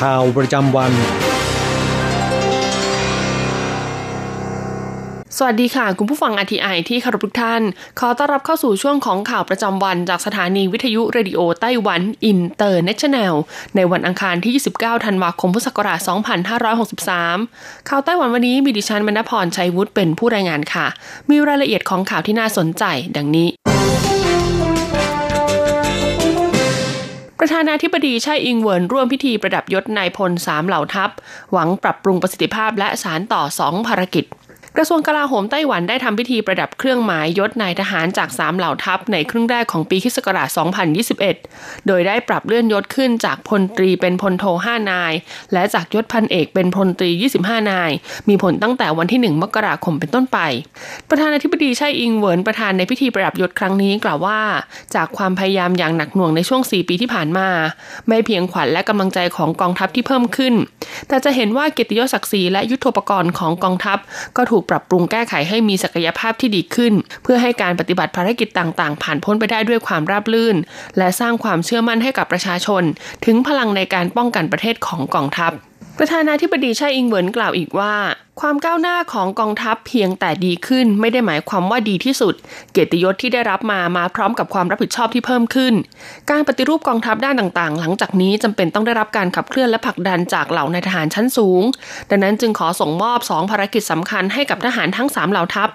ข่าวประจำวัน สวัสดีค่ะ คุณผู้ฟัง RTI ที่เคารพทุกท่าน ขอต้อนรับเข้าสู่ช่วงของข่าวประจำวัน จากสถานีวิทยุเรดิโอไต้หวันอินเตอร์เนชั่นแนลในวันอังคารที่ 29 ธันวาคมพุทธศักราช 2563 ข่าวไต้หวันวันนี้มีดิฉันมณพรชัยวุฒิเป็นผู้รายงานค่ะ มีรายละเอียดของข่าวที่น่าสนใจ ดังนี้ ประธานาธิบดีไช่อิงเวินร่วมพิธีประดับยศนายพลสามเหล่าทัพ หวังปรับปรุงประสิทธิภาพและสารต่อสองภารกิจ กระทรวงกลาโหมไต้หวันได้ทำพิธีประดับเครื่องหมายยศนายทหารจากสามเหล่าทัพในครึ่งแรกของปีคศ2021 โดยได้ปรับเลื่อนยศขึ้นจากพลตรีเป็นพลโท5นาย และจากยศพันเอกเป็นพลตรี 25 นาย มีผลตั้งแต่วันที่ 1 มกราคมเป็นต้นไป ประธานาธิบดีไช่อิงเหวินประธานในพิธีประดับยศครั้งนี้กล่าวว่า จากความพยายามอย่างหนักหน่วงในช่วง 4 ปีที่ผ่านมา ไม่เพียงขวัญและกำลังใจของกองทัพที่เพิ่มขึ้น แต่จะเห็นว่าเกียรติยศศักดิ์ศรีและยุทธปกรณ์ของกองทัพก็ถูกปรับปรุงแก้ไขให้มีศักยภาพที่ดีขึ้น เพื่อให้การปฏิบัติภารกิจต่างๆ ผ่านพ้นไปได้ด้วยความราบรื่น และสร้างความเชื่อมั่นให้กับประชาชน ถึงพลังในการป้องกันประเทศของกองทัพประธานาธิบดีชาอิงเหวินกล่าวอีกว่า ความก้าวหน้าของกองทัพเพียงแต่ดีขึ้นไม่ได้หมายความว่าดีที่สุด เกียรติยศที่ได้รับมามาพร้อมกับความรับผิดชอบที่เพิ่มขึ้น การปฏิรูปกองทัพด้านต่างๆ หลังจากนี้จำเป็นต้องได้รับการขับเคลื่อนและผลักดันจากเหล่านายทหารชั้นสูง ดังนั้นจึงขอส่งมอบ 2 ภารกิจสำคัญให้กับทหารทั้ง 3 เหล่าทัพ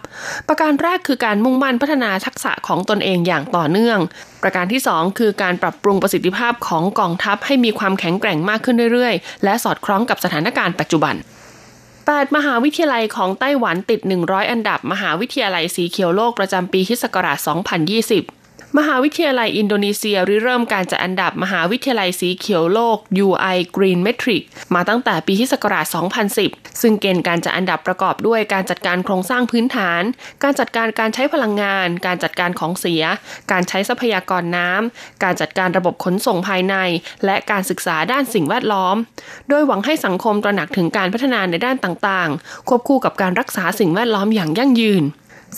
ประการแรกคือการมุ่งมั่นพัฒนาทักษะของตนเองอย่างต่อเนื่อง ประการที่ 2 คือการปรับปรุงประสิทธิภาพของกองทัพให้มีความแข็งแกร่งมากขึ้นเรื่อยๆ และสอดคล้องกับสถานการณ์ปัจจุบัน 8 มหาวิทยาลัยของไต้หวันติด 100 อันดับ มหาวิทยาลัยสีเขียวโลกประจำปีคศ2020 มหาวิทยาลัยอินโดนีเซียริเริ่มการจัดอันดับมหาวิทยาลัยสีเขียวโลก UI Green Metric มาตั้งแต่ปีคศ2010 ซึ่งเกณฑ์การจัดอันดับประกอบด้วยการจัดการโครงสร้างพื้นฐาน การจัดการการใช้พลังงาน การจัดการของเสีย การใช้ทรัพยากรน้ำ การจัดการระบบขนส่งภายใน และการศึกษาด้านสิ่งแวดล้อม โดยหวังให้สังคมตระหนักถึงการพัฒนาในด้านต่างๆ ควบคู่กับการรักษาสิ่งแวดล้อมอย่างยั่งยืน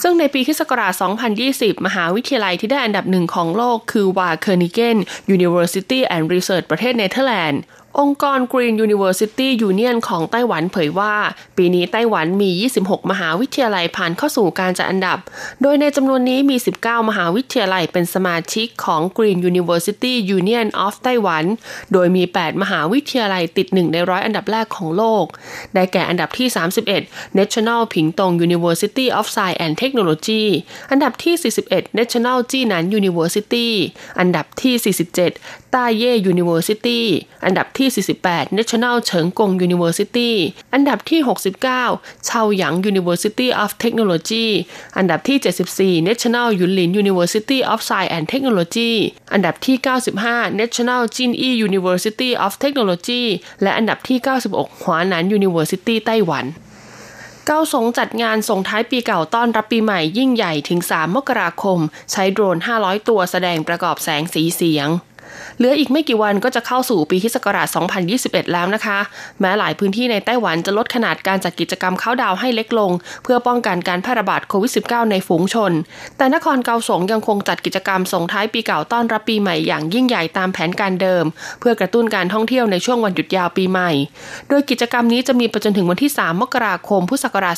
ซึ่งในปีคศ2020 มหาวิทยาลัยที่ได้อันดับหนึ่งของโลกคือ Wageningen University and Research ประเทศเนเธอร์แลนด์ องค์กร Green University Union ของไต้หวันเผยว่า ปีนี้ไต้หวันมี 26 มหาวิทยาลัยผ่านเข้าสู่การจัดอันดับ โดยในจำนวนนี้มี 19 มหาวิทยาลัยเป็นสมาชิกของ Green University Union of ไต้หวัน โดยมี 8 มหาวิทยาลัยติดหนึ่งในร้อยอันดับแรกของโลก ได้แก่อันดับที่ 31 National ผิงตง University of Science and Technology อันดับที่ 41 National จีหนัน University อันดับที่ 47ต้าเย่ University อันดับที่ที่ 48 National เฉิงกง University อันดับที่ 69เชาหยาง University of Technology อันดับที่ 74 National ยุนหลิน University of Science and Technology อันดับที่ 95 National จินอี University of Technology และอันดับที่ 96 หวาหนาน University ไต้หวันเกาสงจัดงานส่งท้ายปีเก่าต้อนรับปีใหม่ยิ่งใหญ่ถึง 3 มกราคม ใช้โดรน 500 ตัวแสดงประกอบแสงสีเสียง เหลืออีกไม่กี่วันก็จะเข้าสู่ปีคศ2021 แล้วนะคะ แม้หลายพื้นที่ในไต้หวันจะลดขนาดการจัดกิจกรรมเข้าดาวให้เล็กลง เพื่อป้องกันการแพร่ระบาดโควิด -19 ในฝูงชน แต่นครเกาสงยังคงจัดกิจกรรมส่งท้ายปีเก่าต้อนรับปีใหม่อย่างยิ่งใหญ่ตามแผนการเดิม เพื่อกระตุ้นการท่องเที่ยวในช่วงวันหยุดยาวปีใหม่ โดยกิจกรรมนี้จะมีไปจนถึงวันที่ 3 มกราคม พุทธศักราช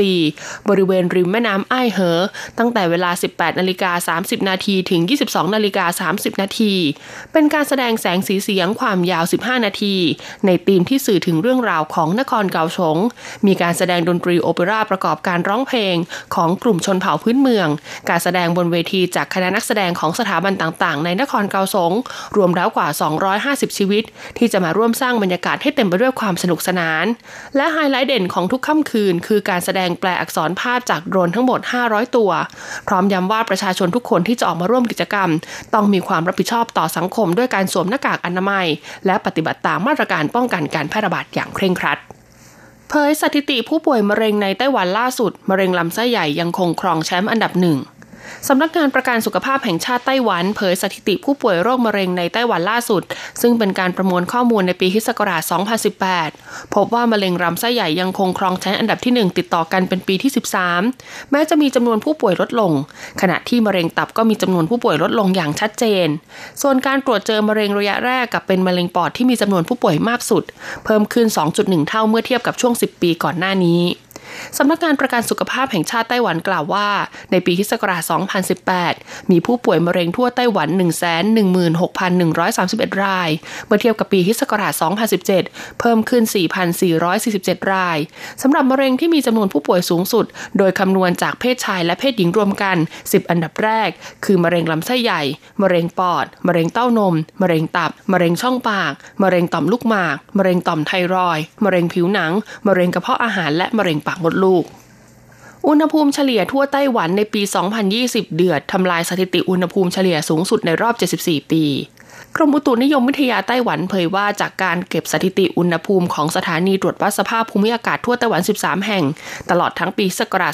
2564 บริเวณริมแม่น้ำไอ้เหอ ตั้งแต่เวลา 18 นาฬิกา 30 นาทีถึง 22 นาฬิกา 30 นาทีี เป็นการแสดงแสงสีเสียงความยาว 15 นาที ในธีมที่สื่อถึงเรื่องราวของนครเกาสงมีการแสดงดนตรีโอเปร่าประกอบการร้องเพลงของกลุ่มชนเผ่าพื้นเมือง การแสดงบนเวทีจากคณะนักแสดงของสถาบันต่างๆ ในนครเกาสง รวมแล้วกว่า 250 ชีวิต ที่จะมาร่วมสร้างบรรยากาศให้เต็มไปด้วยความสนุกสนาน และไฮไลท์เด่นของทุกค่ำคืน คือการแสดงแปลอักษรภาพจากโดรนทั้งหมด 500 ตัว พร้อมย้ำว่าประชาชนทุกคนที่จะออกมาร่วมกิจกรรม ต้องมีความรับผิดชอบต่อสังคมด้วยการสวมหน้ากากอนามัย และปฏิบัติตามมาตรการป้องกันการแพร่ระบาดอย่างเคร่งครัดเผยสถิติผู้ป่วยมะเร็งในไต้หวันล่าสุด มะเร็งลำไส้ใหญ่ยังคงครองแชมป์อันดับหนึ่ง สำนักงานประกันสุขภาพแห่งชาติไต้หวันเผยสถิติผู้ป่วยโรคมะเร็งในไต้หวันล่าสุด ซึ่งเป็นการประมวลข้อมูลในปีคศ2018 พบว่ามะเร็งลำไส้ใหญ่ยังคงครองแชมป์อันดับที่ 1 ติดต่อกันเป็นปีที่ 13 แม้จะมีจำนวนผู้ป่วยลดลง ขณะที่มะเร็งตับก็มีจำนวนผู้ป่วยลดลงอย่างชัดเจน ส่วนการตรวจเจอมะเร็งระยะแรกกับเป็นมะเร็งปอดที่มีจำนวนผู้ป่วยมากสุด เพิ่มขึ้น 2.1 เท่าเมื่อเทียบกับช่วง 10 ปีก่อนหน้านี้ สำนักงานประกันสุขภาพแห่งชาติไต้หวันกล่าวว่า ในปีคศ2018 มีผู้ป่วยมะเร็งทั่วไต้หวัน 116,131 ราย เมื่อเทียบกับปีคศ2017 เพิ่มขึ้น 4,447 ราย สำหรับมะเร็งที่มีจำนวนผู้ป่วยสูงสุด โดยคำนวณจากเพศชายและเพศหญิงรวมกัน 10 อันดับแรก คือมะเร็งลำไส้ใหญ่ มะเร็งปอด มะเร็งเต้านม มะเร็งตับ มะเร็งช่องปาก มะเร็งต่อมลูกหมาก มะเร็งต่อมไทรอย มะเร็งผิวหนัง มะเร็งกระเพาะอาหาร และมะเร็งปากมดลูก อุณหภูมิเฉลี่ยทั่วไต้หวันในปี 2020 เดือดทำลายสถิติอุณหภูมิเฉลี่ยสูงสุดในรอบ 74 ปี กรมอุตุนิยมวิทยาไต้หวันเผยว่าจากการเก็บสถิติอุณหภูมิของสถานีตรวจวัดสภาพภูมิอากาศทั่วไต้หวัน 13 แห่ง ตลอดทั้งปีศักราช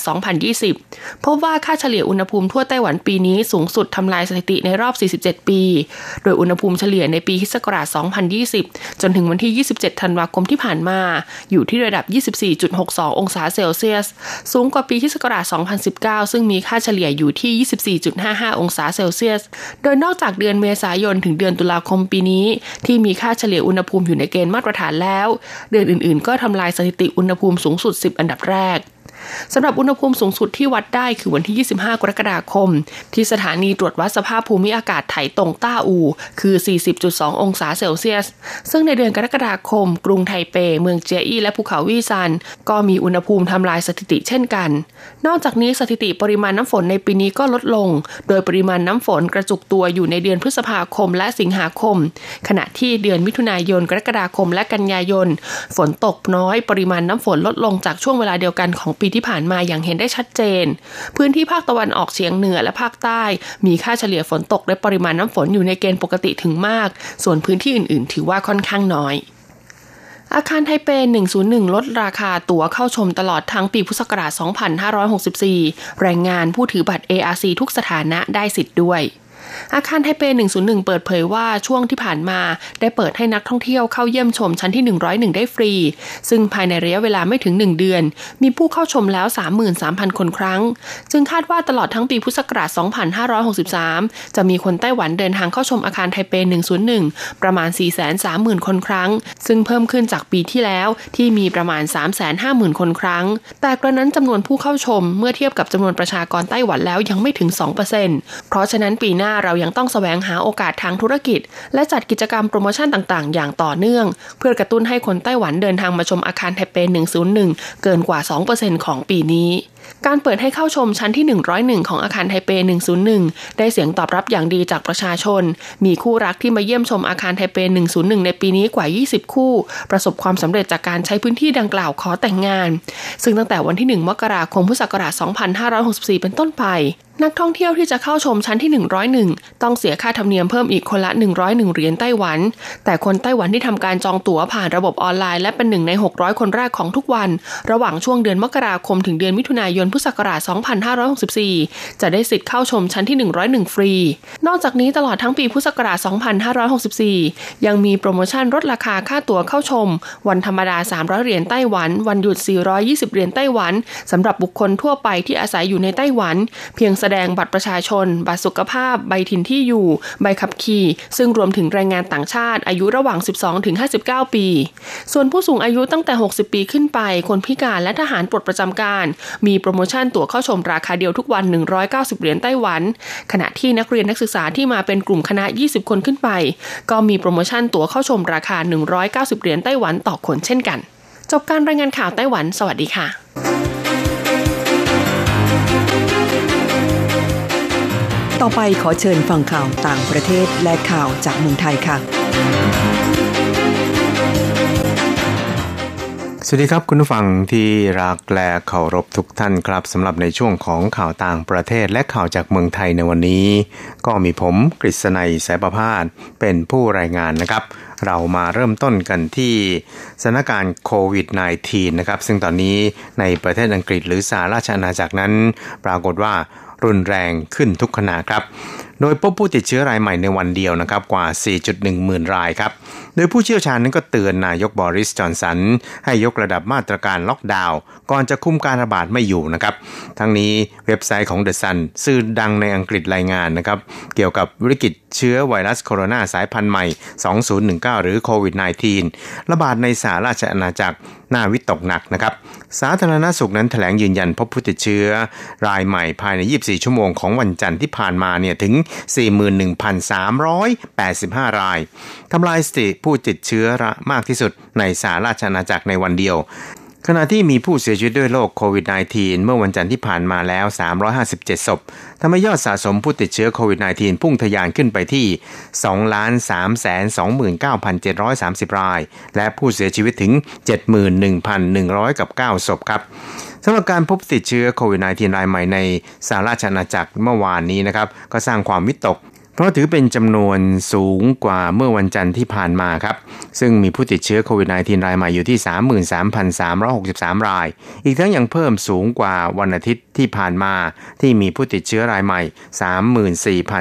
2020 พบว่าค่าเฉลี่ยอุณหภูมิทั่วไต้หวันปีนี้สูงสุดทำลายสถิติในรอบ 47 ปี โดยอุณหภูมิเฉลี่ยในปีศักราช 2020 จนถึงวันที่ 27 ธันวาคมที่ผ่านมา อยู่ที่ระดับ 24.62 องศาเซลเซียส สูงกว่าปีที่ศักราช 2019 ซึ่งมีค่าเฉลี่ยอยู่ที่ 24.55 องศาเซลเซียส โดยนอกจากเดือนเมษายนถึงเดือนตุลาคมปีนี้ ที่มีค่าเฉลี่ยอุณหภูมิอยู่ในเกณฑ์มาตรฐานแล้ว เดือนอื่นๆ ก็ทำลายสถิติอุณหภูมิสูงสุด 10 อันดับแรก สำหรับอุณหภูมิสูงสุดที่วัดได้คือวันที่ 25 กรกฎาคม ที่สถานีตรวจวัดสภาพภูมิอากาศไถตรงต้าอู คือ 40.2 องศาเซลเซียส ซึ่งในเดือนกรกฎาคม กรุงไทเป เมืองเจียอี้และภูเขาวี่ซัน ก็มีอุณหภูมิทำลายสถิติเช่นกัน นอกจากนี้สถิติปริมาณน้ำฝนในปีนี้ก็ลดลง โดยปริมาณน้ำฝนกระจุกตัวอยู่ในเดือนพฤษภาคมและสิงหาคม ขณะที่เดือนมิถุนายน กรกฎาคม และกันยายน ฝนตกน้อย ปริมาณน้ำฝนลดลงจากช่วงเวลาเดียวกันของปีที่ผ่านมาอย่างเห็นได้ชัดเจน พื้นที่ภาคตะวันออกเฉียงเหนือและภาคใต้ มีค่าเฉลี่ยฝนตกและปริมาณน้ำฝนอยู่ในเกณฑ์ปกติถึงมาก ส่วนพื้นที่อื่นๆ ถือว่าค่อนข้างน้อยอาคารไทเป 101 ลดราคาตั๋วเข้าชมตลอดทั้งปีพุทธศักราช 2564 แรงงานผู้ถือบัตร ARC ทุกสถานะได้สิทธิ์ด้วย อาคารไทเป 101 เปิดเผยว่าช่วงที่ผ่านมาได้เปิดให้นักท่องเที่ยวเข้าเยี่ยมชมชั้นที่ 101 ได้ฟรี ซึ่งภายในระยะเวลาไม่ถึง 1 เดือน มีผู้เข้าชมแล้ว 33,000 คนครั้ง จึงคาดว่าตลอดทั้งปีพุทธศักราช 2563 จะมีคนไต้หวันเดินทางเข้าชมอาคารไทเป 101 ประมาณ 430,000 คนครั้ง ซึ่งเพิ่มขึ้นจากปีที่แล้วที่มีประมาณ 350,000 คนครั้ง แต่กระนั้นจำนวนผู้เข้าชมเมื่อเทียบกับจำนวนประชากรไต้หวันแล้วยังไม่ถึง 2%เพราะฉะนั้นปีหน้าเรายังต้องแสวงหาโอกาสทางธุรกิจ และจัดกิจกรรมโปรโมชั่นต่างๆ อย่างต่อเนื่อง เพื่อกระตุ้นให้คนไต้หวันเดินทางมาชมอาคารไทเป 101 เกินกว่า 2%ของปีนี้ การเปิดให้เข้าชมชั้นที่ 101 ของอาคารไทเป 101 ได้เสียงตอบรับอย่างดีจากประชาชน มีคู่รักที่มาเยี่ยมชมอาคารไทเป 101 ในปีนี้กว่า 20 คู่ ประสบความสำเร็จจากการใช้พื้นที่ดังกล่าวขอแต่งงาน ซึ่งตั้งแต่วันที่ 1 มกราคมพุทธศักราช 2564 เป็นต้นไปนักท่องเที่ยวที่จะเข้าชมชั้นที่ 101 ต้องเสียค่าธรรมเนียมเพิ่มอีกคนละ 101 เหรียญไต้หวัน แต่คนไต้หวันที่ทำการจองตั๋วผ่านระบบออนไลน์และเป็นหนึ่งใน 600 คนแรกของทุกวัน ระหว่างช่วงเดือนมกราคมถึงเดือนมิถุนายนพุทธศักราช 2564 จะได้สิทธิ์เข้าชมชั้นที่ 101 ฟรี นอกจากนี้ตลอดทั้งปีพุทธศักราช 2564 ยังมีโปรโมชั่นลดราคาค่าตั๋วเข้าชม วันธรรมดา 300 เหรียญไต้หวัน วันหยุด 420 เหรียญไต้หวันสำหรับบุคคลทั่วไปที่อาศัยอยู่ในไต้หวัน เพียงแสดงบัตรประชาชน บัตรสุขภาพ ใบถิ่นที่อยู่ ใบขับขี่ ซึ่งรวมถึงแรงงานต่างชาติอายุระหว่าง 12 ถึง 59 ปี ส่วนผู้สูงอายุตั้งแต่ 60 ปีขึ้นไป คนพิการและทหารปลดประจำการ มีโปรโมชั่นตั๋วเข้าชมราคาเดียวทุกวัน 190 เหรียญไต้หวัน ขณะที่นักเรียนนักศึกษาที่มาเป็นกลุ่มคณะ 20 คนขึ้นไป ก็มีโปรโมชั่นตั๋วเข้าชมราคา 190 เหรียญไต้หวันต่อคนเช่นกัน จบการรายงานข่าวไต้หวัน สวัสดีค่ะต่อไปขอเชิญฟังข่าวต่างประเทศและข่าวจากเมืองไทยค่ะ สวัสดีครับคุณผู้ฟังที่รักและเคารพทุกท่านครับสำหรับในช่วงของข่าวต่างประเทศและข่าวจากเมืองไทยในวันนี้ ก็มีผมกฤษณัยสายประพาสเป็นผู้รายงานนะครับ เรามาเริ่มต้นกันที่สถานการณ์โควิด -19 นะครับ ซึ่งตอนนี้ในประเทศอังกฤษหรือสหราชอาณาจักรนั้น ปรากฏว่ารุนแรงขึ้นทุกขณะครับ โดยพบผู้ติดเชื้อรายใหม่ในวันเดียวนะครับกว่า 4.1 หมื่นรายครับ โดยผู้เชี่ยวชาญนั้นก็เตือนนายกบอริสจอนสัน ให้ยกระดับมาตรการล็อกดาวน์ก่อนจะคุมการระบาดไม่อยู่นะครับ ทั้งนี้เว็บไซต์ของ The Sun สื่อดังในอังกฤษรายงานนะครับเกี่ยวกับวิกฤตเชื้อไวรัสโคโรนาสายพันธุ์ใหม่ 2019 หรือโควิด -19 ระบาดในสหราชอาณาจักรน่าวิตกหนักนะครับ สาธารณสุขนั้นแถลงยืนยันพบผู้ติดเชื้อ รายใหม่ภายใน 24 ชั่วโมงของวันจันทร์ที่ผ่านมาเนี่ยถึง41,385 รายทำลายสถิติผู้ติดเชื้อมากที่สุดในสหราชอาณาจักรในวันเดียว ขณะที่มีผู้เสียชีวิตด้วยโรคโควิด -19 เมื่อวันจันทร์ที่ผ่านมาแล้ว 357 ศพ ทำให้ยอดสะสมผู้ติดเชื้อโควิด -19 พุ่งทะยานขึ้นไปที่ 2,329,730 ราย และผู้เสียชีวิตถึง 71,100 กับ 9 ศพครับสำหรับการพบติดเชื้อโควิด -19 รายใหม่ในสหราชอาณาจักรเมื่อวานนี้นะครับ ก็สร้างความวิตก เพราะถือเป็นจำนวนสูงกว่าเมื่อวันจันทร์ที่ผ่านมาครับ ซึ่งมีผู้ติดเชื้อโควิด -19 รายใหม่อยู่ที่ 33,363 ราย อีกทั้งยังเพิ่มสูงกว่าวันอาทิตย์ที่ผ่านมา ที่มีผู้ติดเชื้อรายใหม่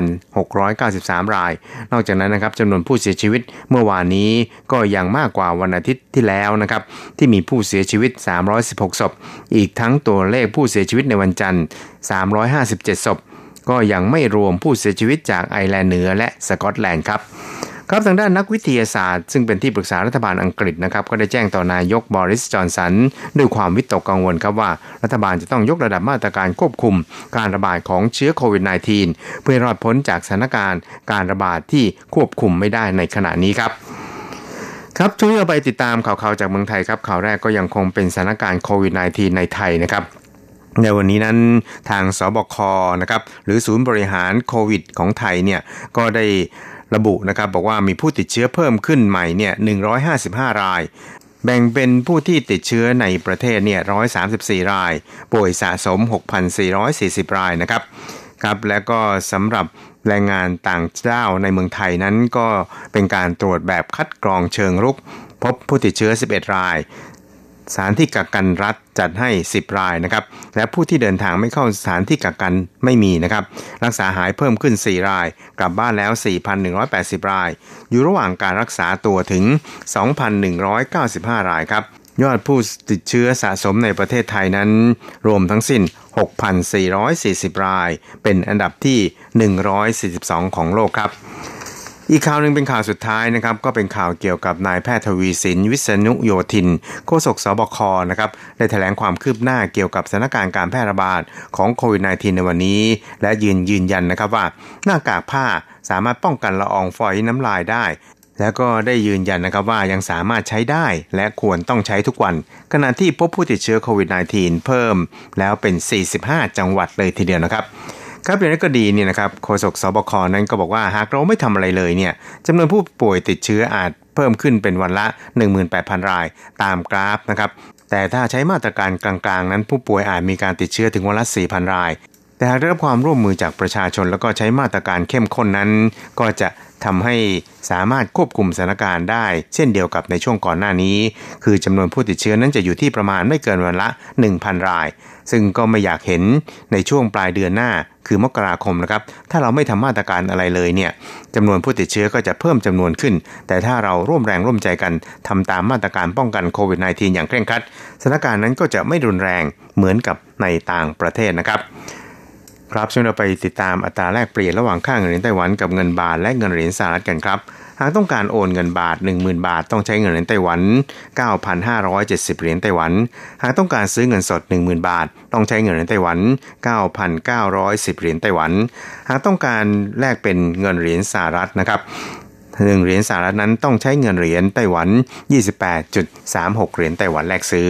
34,693 ราย นอกจากนั้นนะครับจำนวนผู้เสียชีวิตเมื่อวานนี้ก็ยังมากกว่าวันอาทิตย์ที่แล้วนะครับ ที่มีผู้เสียชีวิต 316 ศพ อีกทั้งตัวเลขผู้เสียชีวิตในวันจันทร์ 357 ศพ ก็ยังไม่รวมผู้เสียชีวิตจากไอร์แลนด์เหนือและสกอตแลนด์ครับครับทางด้านนักวิทยาศาสตร์ ซึ่งเป็นที่ปรึกษารัฐบาลอังกฤษนะครับก็ได้แจ้งต่อนายกบอริสจอห์นสัน ด้วยความวิตกกังวลครับว่า รัฐบาลจะต้องยกระดับมาตรการควบคุม การระบาดของเชื้อโควิด -19 เพื่อรอดพ้นจากสถานการณ์ การระบาดที่ควบคุมไม่ได้ในขณะนี้ครับครับช่วงนี้เราไปติดตามข่าวๆจากเมืองไทยครับข่าวแรกก็ยังคงเป็นสถานการณ์โควิด -19 ในไทยนะครับ ในวันนี้นั้นทางสบคนะครับหรือศูนย์บริหารโควิด ของไทยเนี่ยก็ได้ระบุนะครับบอกว่ามีผู้ติดเชื้อเพิ่มขึ้นใหม่เนี่ย 155 ราย แบ่งเป็นผู้ที่ติดเชื้อในประเทศเนี่ย 134 ราย ป่วยสะสม 6,440 รายนะครับครับและก็สำหรับแรงงานต่างด้าวในเมืองไทยนั้นก็เป็นการตรวจแบบคัดกรองเชิงรุก พบผู้ติดเชื้อ 11 ราย สถานที่กักกันรัฐจัดให้ 10 รายนะครับ และผู้ที่เดินทางไม่เข้าสถานที่กักกันไม่มีนะครับ รักษาหายเพิ่มขึ้น 4 ราย กลับบ้านแล้ว 4,180 ราย อยู่ระหว่างการรักษาตัวถึง 2,195 รายครับ ยอดผู้ติดเชื้อสะสมในประเทศไทยนั้น รวมทั้งสิ้น 6,440 ราย เป็นอันดับที่ 142 ของโลกครับ อีกข่าวหนึ่งเป็นข่าวสุดท้ายนะครับก็เป็นข่าวเกี่ยวกับนายแพทย์ทวีสิน วิษณุโยธินโฆษกสบคนะครับได้แถลงความคืบหน้าเกี่ยวกับสถานการณ์การแพร่ระบาดของโควิด -19 ในวันนี้ และยืนยืนยันนะครับว่าหน้ากากผ้าสามารถป้องกันละอองฝอยน้ำลายได้ แล้วก็ได้ยืนยันนะครับว่ายังสามารถใช้ได้และควรต้องใช้ทุกวัน ขณะที่พบผู้ติดเชื้อโควิด -19 เพิ่มแล้วเป็น 45 จังหวัดเลยทีเดียวนะครับ ครับอย่างนี้ก็ดีเนี่ยนะครับโฆษกสบคนั้นก็บอกว่าหากเราไม่ทำอะไรเลยเนี่ยจำนวนผู้ป่วยติดเชื้ออาจเพิ่มขึ้นเป็นวันละ 18,000 รายตามกราฟนะครับแต่ถ้าใช้มาตรการกลางๆ นั้นผู้ป่วยอาจมีการติดเชื้อถึงวันละ 4,000 ราย แต่หากได้รับความร่วมมือจากประชาชนแล้วก็ใช้มาตรการเข้มข้นนั้น ก็จะทำให้สามารถควบคุมสถานการณ์ได้ เช่นเดียวกับในช่วงก่อนหน้านี้ คือจำนวนผู้ติดเชื้อนั้นจะอยู่ที่ประมาณไม่เกินวันละ 1,000 ราย ซึ่งก็ไม่อยากเห็นในช่วงปลายเดือนหน้าคือมกราคมนะครับ ถ้าเราไม่ทำมาตรการอะไรเลยเนี่ยจำนวนผู้ติดเชื้อก็จะเพิ่มจำนวนขึ้น แต่ถ้าเราร่วมแรงร่วมใจกันทำตามมาตรการป้องกันโควิด -19 อย่างเคร่งครัดสถานการณ์นั้นก็จะไม่รุนแรงเหมือนกับในต่างประเทศนะครับ ครับช่วงเราไปติดตามอัตราแลกเปลี่ยนระหว่างค่าเงินเหรียญไต้หวันกับเงินบาทและเงินเหรียญสหรัฐกันครับ หากต้องการโอนเงินบาท 10,000 บาท ต้องใช้เงินเหรียญไต้หวัน 9,570 เหรียญไต้หวัน หากต้องการซื้อเงินสด 10,000 บาท ต้องใช้เงินเหรียญไต้หวัน 9,910 เหรียญไต้หวัน หากต้องการแลกเป็นเงินเหรียญสหรัฐนะครับหนึ่งเหรียญสหรัฐนั้นต้องใช้เงินเหรียญไต้หวัน 28.36 เหรียญไต้หวันแลกซื้อ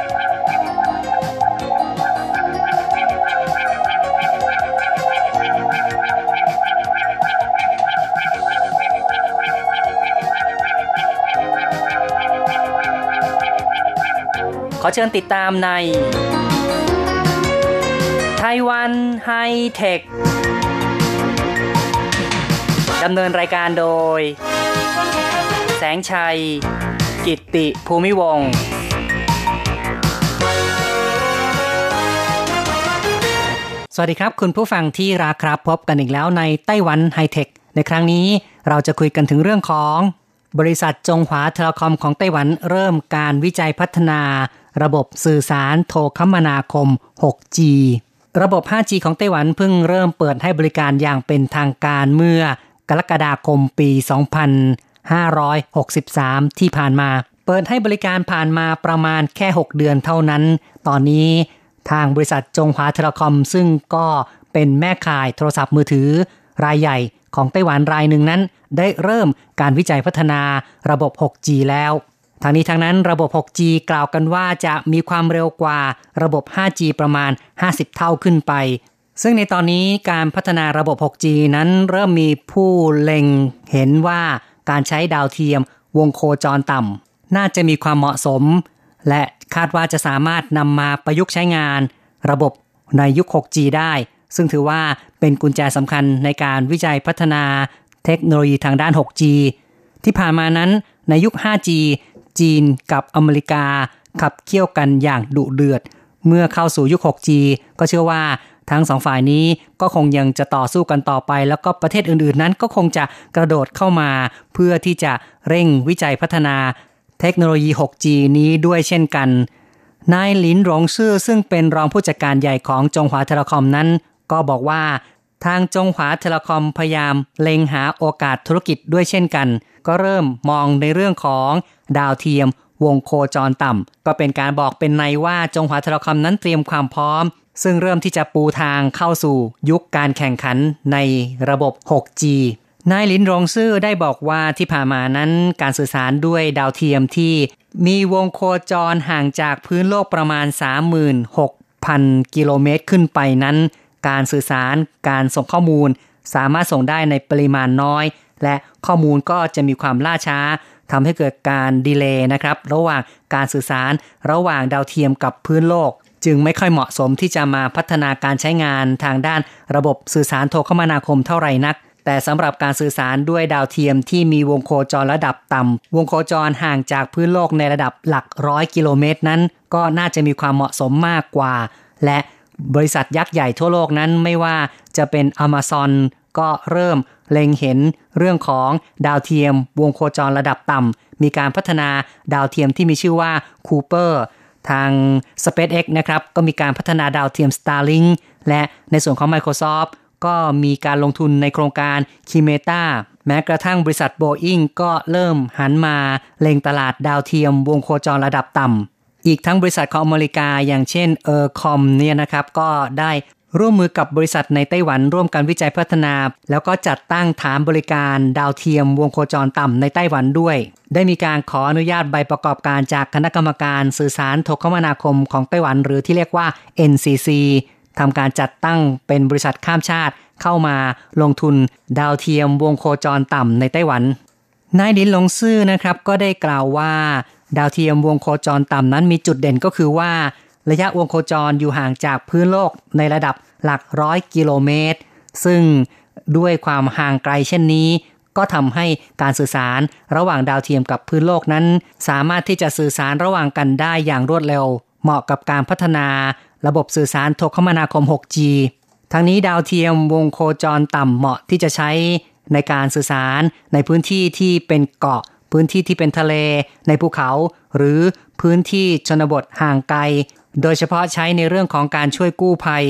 ขอเชิญติดตามในไต้หวันไฮเทค ดำเนินรายการโดย แสงชัย กิตติภูมิวงสวัสดีครับ คุณผู้ฟังที่รักครับพบกันอีกแล้วในไต้หวันไฮเทค ในครั้งนี้เราจะคุยกันถึงเรื่องของ บริษัทจงหวาเทเลคอมของไต้หวันเริ่มการวิจัยพัฒนา ระบบสื่อสารโทรคมนาคม 6G ระบบ 5G ของไต้หวันเพิ่งเริ่มเปิดให้บริการอย่างเป็นทางการเมื่อกรกฎาคมปี 2563 ที่ผ่านมา เปิดให้บริการผ่านมาประมาณแค่ 6 เดือนเท่านั้น ตอนนี้ทางบริษัทจงหวาเทเลคอม ซึ่งก็เป็นแม่ข่ายโทรศัพท์มือถือ รายใหญ่ของไต้หวันรายหนึ่งนั้น ได้เริ่มการวิจัยพัฒนาระบบ 6G แล้ว ทางนี้ทางนั้นระบบ 6G กล่าวกันว่าจะมีความเร็วกว่าระบบ 5G ประมาณ 50 เท่าขึ้นไป ซึ่งในตอนนี้การพัฒนาระบบ 6G นั้นเริ่มมีผู้เล็งเห็นว่าการใช้ดาวเทียมวงโคจรต่ำน่าจะมีความเหมาะสม และคาดว่าจะสามารถนำมาประยุกต์ใช้งาน ระบบในยุค 6G ได้ ซึ่งถือว่าเป็นกุญแจสำคัญในการวิจัยพัฒนาเทคโนโลยีทางด้าน 6G ที่ผ่านมานั้นในยุค 5G จีนกับอเมริกา ขับเคี่ยวกันอย่างดุเดือด เมื่อเข้าสู่ยุค 6G ก็เชื่อว่าทั้งสองฝ่ายนี้ก็คงยังจะต่อสู้กันต่อไป แล้วก็ประเทศอื่นๆนั้นก็คงจะกระโดดเข้ามา เพื่อที่จะเร่งวิจัยพัฒนาเทคโนโลยี 6G นี้ด้วยเช่นกัน นายหลินหลงซื่อซึ่งเป็นรองผู้จัดการใหญ่ของจงหวาเทเลคอมนั้น ก็บอกว่า ทางจงหวาเทเลคอมพยายามเล็งหาโอกาสธุรกิจด้วยเช่นกัน ก็เริ่มมองในเรื่องของดาวเทียม วงโคจรต่ำ ก็เป็นการบอกเป็นนัยว่าจงหวาเทเลคอมนั้นเตรียมความพร้อม ซึ่งเริ่มที่จะปูทางเข้าสู่ยุคการแข่งขันในระบบ 6G นายหลินหลงซื่อได้บอกว่าที่ผ่านมานั้นการสื่อสารด้วยดาวเทียมที่มีวงโคจรห่างจากพื้นโลกประมาณ 36,000 กิโลเมตรขึ้นไปนั้น การสื่อสาร การส่งข้อมูล สามารถส่งได้ในปริมาณน้อย และข้อมูลก็จะมีความล่าช้าทำให้เกิดการดีเลย์นะครับ ระหว่างการสื่อสาร ระหว่างดาวเทียมกับพื้นโลก จึงไม่ค่อยเหมาะสมที่จะมาพัฒนาการใช้งานทางด้านระบบสื่อสารโทรคมนาคมเท่าไหร่นัก แต่สำหรับการสื่อสารด้วยดาวเทียมที่มีวงโคจรระดับต่ำวงโคจรห่างจากพื้นโลกในระดับหลักร้อยกิโลเมตรนั้น ก็น่าจะมีความเหมาะสมมากกว่า และ บริษัทยักษ์ใหญ่ทั่วโลกนั้นไม่ว่าจะเป็น Amazon ก็เริ่มเล็งเห็นเรื่องของดาวเทียมวงโคจรระดับต่ำมีการพัฒนาดาวเทียมที่มีชื่อว่า Cooper ทาง SpaceX นะครับก็มีการพัฒนาดาวเทียม Starlink และในส่วนของ Microsoft ก็มีการลงทุนในโครงการ k i m e t a แม้กระทั่งบริษัท Boeing ก็เริ่มหันมาเล็งตลาดดาวเทียมวงโคจรระดับต่ำ อีกทั้งบริษัทของอเมริกาอย่างเช่นเออร์คอมเนี่ยนะครับก็ได้ร่วมมือกับบริษัทในไต้หวันร่วมกันวิจัยพัฒนา แล้วก็จัดตั้งฐานบริการดาวเทียมวงโคจรต่ำในไต้หวันด้วย ได้มีการขออนุญาตใบประกอบการจากคณะกรรมการสื่อสารโทรคมนาคมของไต้หวัน หรือที่เรียกว่า NCC ทำการจัดตั้งเป็นบริษัทข้ามชาติเข้ามาลงทุนดาวเทียมวงโคจรต่ำในไต้หวันนายดินหลงซื่อนะครับก็ได้กล่าวว่า ดาวเทียมวงโคจรต่ำนั้นมีจุดเด่นก็คือว่า ระยะวงโคจรอยู่ห่างจากพื้นโลกในระดับหลักร้อยกิโลเมตร ซึ่งด้วยความห่างไกลเช่นนี้ ก็ทำให้การสื่อสารระหว่างดาวเทียมกับพื้นโลกนั้น สามารถที่จะสื่อสารระหว่างกันได้อย่างรวดเร็ว เหมาะกับการพัฒนา ระบบสื่อสารโทรคมนาคม 6G ทั้งนี้ดาวเทียมวงโคจรต่ำเหมาะที่จะใช้ในการสื่อสารในพื้นที่ที่เป็นเกาะ พื้นที่ที่เป็นทะเลในภูเขา หรือพื้นที่ชนบทห่างไกล โดยเฉพาะใช้ในเรื่องของการช่วยกู้ภัย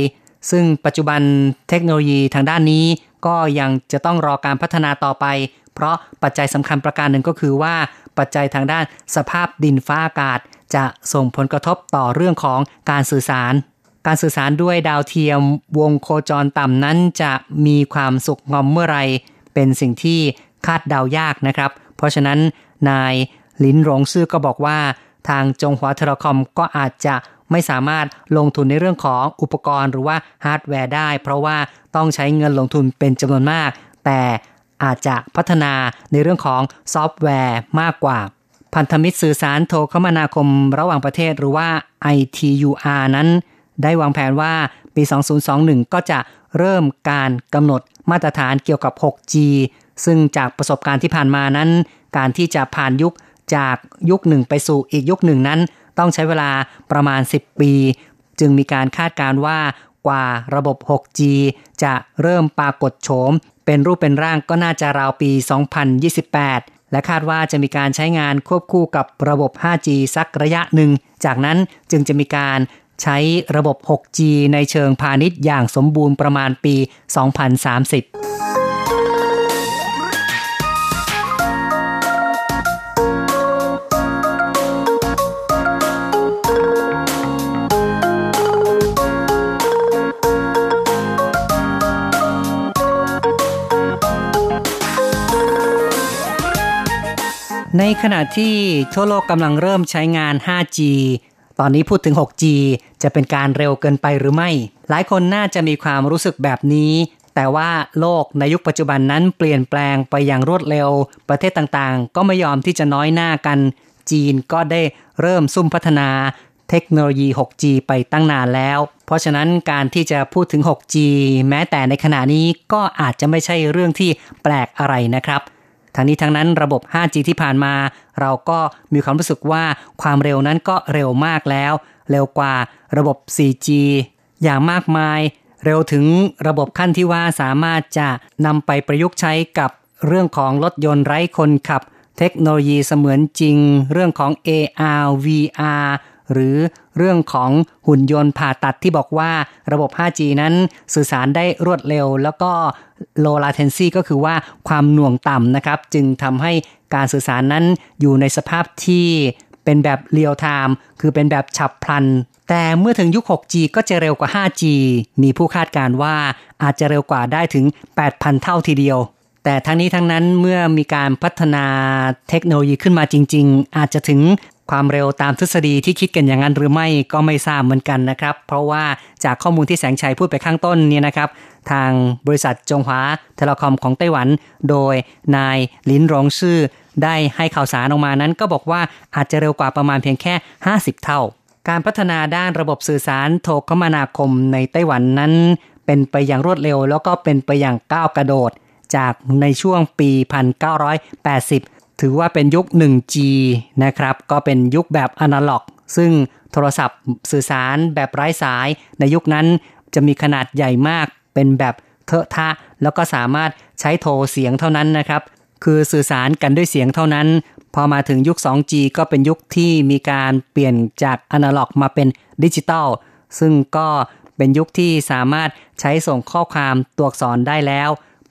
ซึ่งปัจจุบันเทคโนโลยีทางด้านนี้ ก็ยังจะต้องรอการพัฒนาต่อไป เพราะปัจจัยสำคัญประการหนึ่งก็คือว่า ปัจจัยทางด้านสภาพดินฟ้าอากาศ จะส่งผลกระทบต่อเรื่องของการสื่อสารการสื่อสารด้วยดาวเทียมวงโคจรต่ำนั้นจะมีความสุขงอมเมื่อไร เป็นสิ่งที่คาดเดายากนะครับ เพราะฉะนั้นนายลินหลงซื่อก็บอกว่า ทางจงหวาเทเลคอมก็อาจจะไม่สามารถลงทุนในเรื่องของอุปกรณ์หรือว่าฮาร์ดแวร์ได้ เพราะว่าต้องใช้เงินลงทุนเป็นจำนวนมาก แต่อาจจะพัฒนาในเรื่องของซอฟต์แวร์มากกว่า พันธมิตรสื่อสารโทรคมนาคมระหว่างประเทศหรือว่า ITUR นั้น ได้วางแผนว่าปี 2021 ก็จะเริ่มการกำหนดมาตรฐานเกี่ยวกับ 6G ซึ่งจากประสบการณ์ที่ผ่านมานั้น การที่จะผ่านยุคจากยุคหนึ่งไปสู่อีกยุคหนึ่งนั้น ต้องใช้เวลาประมาณ 10 ปี จึงมีการคาดการว่ากว่าระบบ 6G จะเริ่มปรากฏโฉม เป็นรูปเป็นร่างก็น่าจะราวปี 2028 และคาดว่าจะมีการใช้งานควบคู่กับระบบ 5G สักระยะหนึ่ง จากนั้นจึงจะมีการใช้ระบบ 6G ในเชิงพาณิชย์อย่างสมบูรณ์ประมาณปี 2030 ในขณะที่ทั่วโลกกำลังเริ่มใช้งาน 5G ตอนนี้พูดถึง 6G จะเป็นการเร็วเกินไปหรือไม่ หลายคนน่าจะมีความรู้สึกแบบนี้ แต่ว่าโลกในยุคปัจจุบันนั้นเปลี่ยนแปลงไปอย่างรวดเร็ว ประเทศต่างๆ ก็ไม่ยอมที่จะน้อยหน้ากัน จีนก็ได้เริ่มซุ่มพัฒนาเทคโนโลยี 6G ไปตั้งนานแล้ว เพราะฉะนั้นการที่จะพูดถึง 6G แม้แต่ในขณะนี้ก็อาจจะไม่ใช่เรื่องที่แปลกอะไรนะครับ ทั้งนี้ทั้งนั้นระบบ 5G ที่ผ่านมา เราก็มีความรู้สึกว่าความเร็วนั้นก็เร็วมากแล้ว เร็วกว่าระบบ 4G อย่างมากมาย เร็วถึงระบบขั้นที่ว่าสามารถจะนำไปประยุกต์ใช้กับเรื่องของรถยนต์ไร้คนขับ เทคโนโลยีเสมือนจริง เรื่องของ AR VR หรือเรื่องของหุ่นยนต์ผ่าตัดที่บอกว่าระบบ 5G นั้นสื่อสารได้รวดเร็ว แล้วก็ low latency ก็คือว่าความหน่วงต่ำนะครับ จึงทำให้การสื่อสารนั้นอยู่ในสภาพที่เป็นแบบเรียลไทม์คือเป็นแบบฉับพลัน แต่เมื่อถึงยุค 6G ก็จะเร็วกว่า 5G มีผู้คาดการว่าอาจจะเร็วกว่าได้ถึง 8,000 เท่าทีเดียว แต่ทั้งนี้ทั้งนั้นเมื่อมีการพัฒนาเทคโนโลยีขึ้นมาจริง ๆ อาจจะถึง ความเร็วตามทฤษฎีที่คิดกันอย่างนั้นหรือไม่ก็ไม่ทราบเหมือนกันนะครับ เพราะว่าจากข้อมูลที่แสงชัยพูดไปข้างต้นเนี่ยนะครับ ทางบริษัทจงหวาเทเลคอมของไต้หวัน โดยนายลินรองชื่อ ได้ให้ข่าวสารออกมานั้นก็บอกว่าอาจจะเร็วกว่าประมาณเพียงแค่ 50 เท่า การพัฒนาด้านระบบสื่อสารโทรคมนาคมในไต้หวันนั้น เป็นไปอย่างรวดเร็ว แล้วก็เป็นไปอย่างก้าวกระโดดจากในช่วงปี 1980 ถือว่าเป็นยุค 1G นะครับ ก็เป็นยุคแบบอนาล็อก ซึ่งโทรศัพท์สื่อสารแบบไร้สาย ในยุคนั้นจะมีขนาดใหญ่มาก เป็นแบบเทอะทะ แล้วก็สามารถใช้โทรเสียงเท่านั้นนะครับ คือสื่อสารกันด้วยเสียงเท่านั้น พอมาถึงยุค 2G ก็เป็นยุคที่มีการเปลี่ยนจากอนาล็อกมาเป็นดิจิตอล ซึ่งก็เป็นยุคที่สามารถใช้ส่งข้อความตัวอักษรได้แล้ว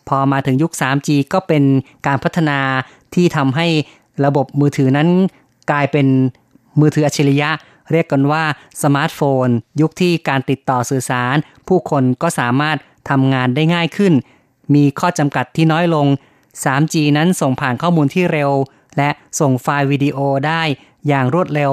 พอมาถึงยุค 3G ก็เป็นการพัฒนา ที่ทำให้ระบบมือถือนั้นกลายเป็นมือถืออัจฉริยะ เรียกกันว่าสมาร์ทโฟน ยุคที่การติดต่อสื่อสาร ผู้คนก็สามารถทำงานได้ง่ายขึ้น มีข้อจำกัดที่น้อยลง 3G นั้นส่งผ่านข้อมูลที่เร็ว และส่งไฟล์วิดีโอได้อย่างรวดเร็ว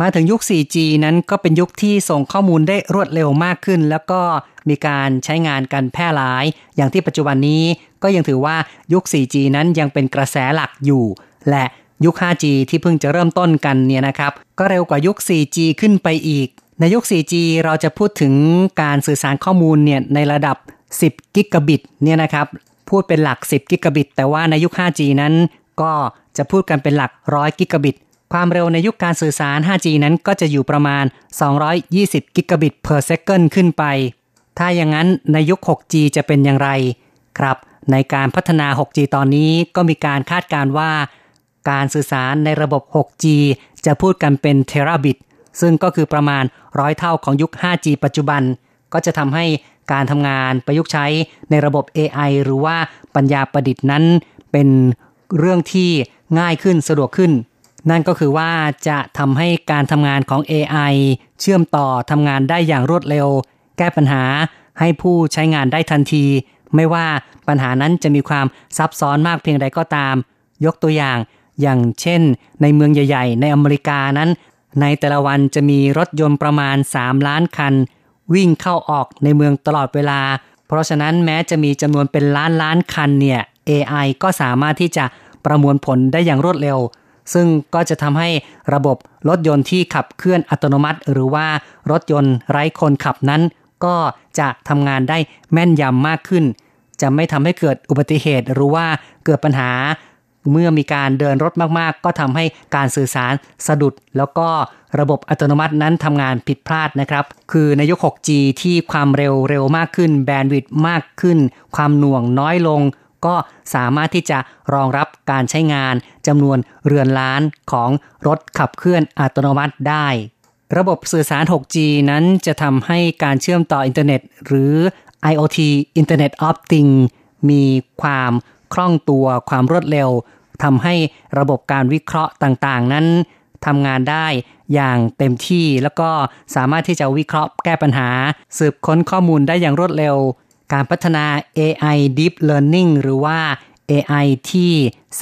มาถึงยุค 4G นั้นก็เป็นยุคที่ส่งข้อมูลได้รวดเร็วมากขึ้น แล้วก็ มีการใช้งานกันแพร่หลาย อย่างที่ปัจจุบันนี้ก็ยังถือว่ายุค 4G นั้นยังเป็นกระแสหลักอยู่ และยุค 5G ที่เพิ่งจะเริ่มต้นกันเนี่ยนะครับ ก็เร็วกว่ายุค 4G ขึ้นไปอีก ในยุค 4G เราจะพูดถึงการสื่อสารข้อมูลเนี่ยในระดับ 10 กิกะบิตเนี่ยนะครับพูดเป็นหลัก 10 กิกะบิต แต่ว่าในยุค 5G นั้น ก็จะพูดกันเป็นหลัก 100 กิกะบิต ความเร็วในยุคการสื่อสาร 5G นั้นก็จะอยู่ประมาณ 220 กิกะบิต per second ขึ้นไป ถ้าอย่างนั้นในยุค 6G จะเป็นอย่างไรครับ ในการพัฒนา 6G ตอนนี้ก็มีการคาดการว่า การสื่อสารในระบบ 6G จะพูดกันเป็นเทราบิต ซึ่งก็คือประมาณร้อยเท่าของยุค 5G ปัจจุบัน ก็จะทำให้การทำงานประยุกต์ใช้ในระบบ AI หรือว่าปัญญาประดิษฐ์นั้น เป็นเรื่องที่ง่ายขึ้นสะดวกขึ้น นั่นก็คือว่าจะทำให้การทำงานของ AI เชื่อมต่อทำงานได้อย่างรวดเร็ว แก้ปัญหาให้ผู้ใช้งานได้ทันที ไม่ว่าปัญหานั้นจะมีความซับซ้อนมากเพียงใดก็ตาม ยกตัวอย่างอย่างเช่น ในเมืองใหญ่ ๆ ในอเมริกานั้น ในแต่ละวันจะมีรถยนต์ประมาณ 3 ล้านคัน วิ่งเข้าออกในเมืองตลอดเวลา เพราะฉะนั้นแม้จะมีจำนวนเป็นล้านล้านคันเนี่ย AI ก็สามารถที่จะประมวลผลได้อย่างรวดเร็ว ซึ่งก็จะทำให้ระบบรถยนต์ที่ขับเคลื่อนอัตโนมัติ หรือว่ารถยนต์ไร้คนขับนั้น ก็จะทำงานได้แม่นยำมากขึ้น จะไม่ทำให้เกิดอุบัติเหตุหรือว่าเกิดปัญหา เมื่อมีการเดินรถมากๆ ก็ทำให้การสื่อสารสะดุด แล้วก็ระบบอัตโนมัตินั้นทำงานผิดพลาดนะครับ คือในยุค 6G ที่ความเร็วเร็วมากขึ้น แบนด์วิดต์มากขึ้น ความหน่วงน้อยลง ก็สามารถที่จะรองรับการใช้งานจำนวนเรือนล้านของรถขับเคลื่อนอัตโนมัติได้ ระบบสื่อสาร 6G นั้นจะทำให้การเชื่อมต่ออินเทอร์เน็ต หรือ IoT Internet of Things มีความคล่องตัวความรวดเร็วทำให้ระบบการวิเคราะห์ต่างๆ นั้นทำงานได้อย่างเต็มที่แล้วก็สามารถที่จะวิเคราะห์แก้ปัญหา สืบค้นข้อมูลได้อย่างรวดเร็ว การพัฒนา AI Deep Learning หรือว่า AI ที่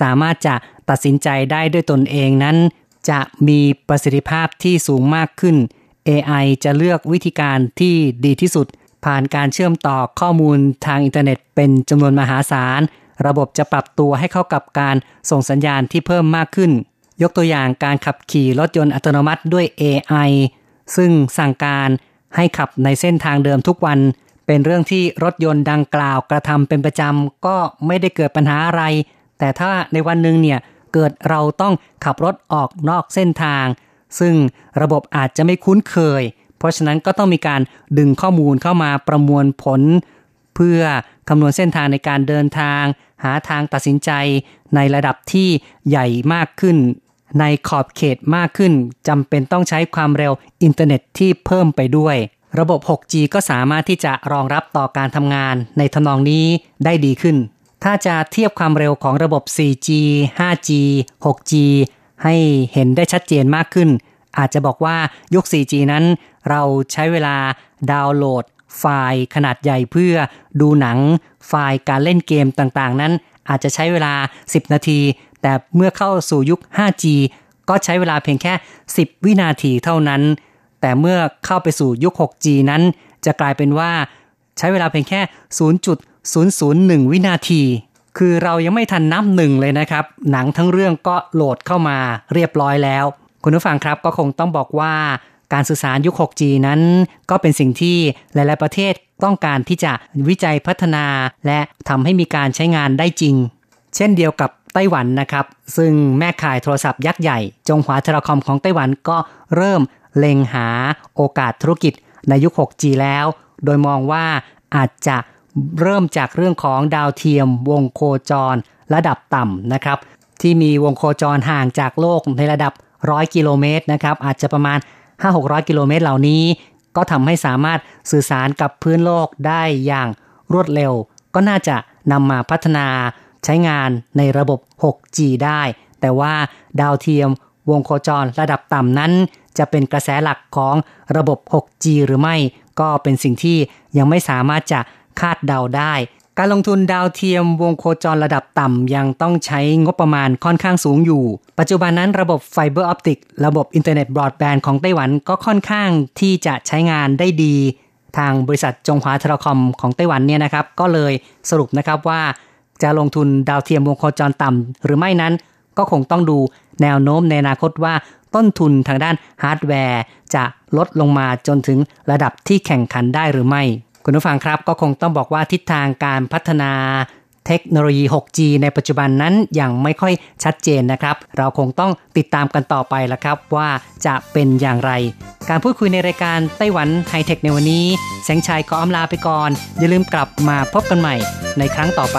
สามารถจะตัดสินใจได้ด้วยตนเองนั้น จะมีประสิทธิภาพที่สูงมากขึ้น AI จะเลือกวิธีการที่ดีที่สุด ผ่านการเชื่อมต่อข้อมูลทางอินเทอร์เน็ตเป็นจำนวนมหาศาล ระบบจะปรับตัวให้เข้ากับการส่งสัญญาณที่เพิ่มมากขึ้น ยกตัวอย่างการขับขี่รถยนต์อัตโนมัติด้วย AI ซึ่งสั่งการให้ขับในเส้นทางเดิมทุกวัน เป็นเรื่องที่รถยนต์ดังกล่าวกระทำเป็นประจำก็ไม่ได้เกิดปัญหาอะไร แต่ถ้าในวันหนึ่งเนี่ย เกิดเราต้องขับรถออกนอกเส้นทาง ซึ่งระบบอาจจะไม่คุ้นเคย เพราะฉะนั้นก็ต้องมีการดึงข้อมูลเข้ามาประมวลผล เพื่อคำนวณเส้นทางในการเดินทาง หาทางตัดสินใจในระดับที่ใหญ่มากขึ้น ในขอบเขตมากขึ้นจำเป็นต้องใช้ความเร็วอินเทอร์เน็ตที่เพิ่มไปด้วยระบบ 6G ก็สามารถที่จะรองรับต่อการทำงานในทำนองนี้ได้ดีขึ้น ถ้าจะเทียบความเร็วของระบบ 4G 5G 6G ให้เห็นได้ชัดเจนมากขึ้น อาจจะบอกว่ายุค 4G นั้นเราใช้เวลาดาวน์โหลด ไฟล์ขนาดใหญ่เพื่อดูหนัง ไฟล์การเล่นเกมต่างๆ นั้นอาจจะใช้เวลา 10 นาที แต่เมื่อเข้าสู่ยุค 5G ก็ใช้เวลาเพียงแค่ 10 วินาทีเท่านั้น แต่เมื่อเข้าไปสู่ยุค 6G นั้น จะกลายเป็นว่าใช้เวลาเพียงแค่ 0.001 วินาที คือเรายังไม่ทันนับหนึ่งเลยนะครับ หนังทั้งเรื่องก็โหลดเข้ามาเรียบร้อยแล้ว คุณผู้ฟังครับก็คงต้องบอกว่าการสื่อสารยุค 6G นั้น ก็เป็นสิ่งที่หลาย ๆ ประเทศต้องการที่จะวิจัยพัฒนา และทำให้มีการใช้งานได้จริง เช่นเดียวกับไต้หวันนะครับ ซึ่งแม่ข่ายโทรศัพท์ยักษ์ใหญ่ จงหวาเทเลคอมของไต้หวันก็เริ่มเล็งหาโอกาสธุรกิจในยุค 6G แล้ว โดยมองว่าอาจจะ เริ่มจากเรื่องของดาวเทียมวงโคจรระดับต่ำนะครับ ที่มีวงโคจรห่างจากโลกในระดับ 100 กิโลเมตรนะครับ อาจจะประมาณ 5-600 กิโลเมตรเหล่านี้ ก็ทำให้สามารถสื่อสารกับพื้นโลกได้อย่างรวดเร็ว ก็น่าจะนำมาพัฒนาใช้งานในระบบ 6G ได้ แต่ว่าดาวเทียมวงโคจรระดับต่ำนั้น จะเป็นกระแสหลักของระบบ 6G หรือไม่ ก็เป็นสิ่งที่ยังไม่สามารถจะ คาดเดาได้ การลงทุนดาวเทียมวงโคจรระดับต่ำ ยังต้องใช้งบประมาณค่อนข้างสูงอยู่ ปัจจุบันนั้นระบบไฟเบอร์ออปติกระบบอินเทอร์เน็ตบรอดแบนด์ของไต้หวันก็ค่อนข้างที่จะใช้งานได้ดี ทางบริษัทจงหวาเทเลคอมของไต้หวันเนี่ยนะครับ ก็เลยสรุปนะครับว่า จะลงทุนดาวเทียมวงโคจรต่ำหรือไม่นั้น ก็คงต้องดูแนวโน้มในอนาคตว่าต้นทุนทางด้านฮาร์ดแวร์ จะลดลงมาจนถึงระดับที่แข่งขันได้หรือไม่ คุณผู้ฟังครับก็คงต้องบอกว่าทิศทางการพัฒนาเทคโนโลยี 6G ในปัจจุบันนั้นยังไม่ค่อยชัดเจนนะครับ เราคงต้องติดตามกันต่อไปละครับว่าจะเป็นอย่างไร การพูดคุยในรายการไต้หวันไฮเทคในวันนี้ แสงชัยขออำลาไปก่อน อย่าลืมกลับมาพบกันใหม่ในครั้งต่อไป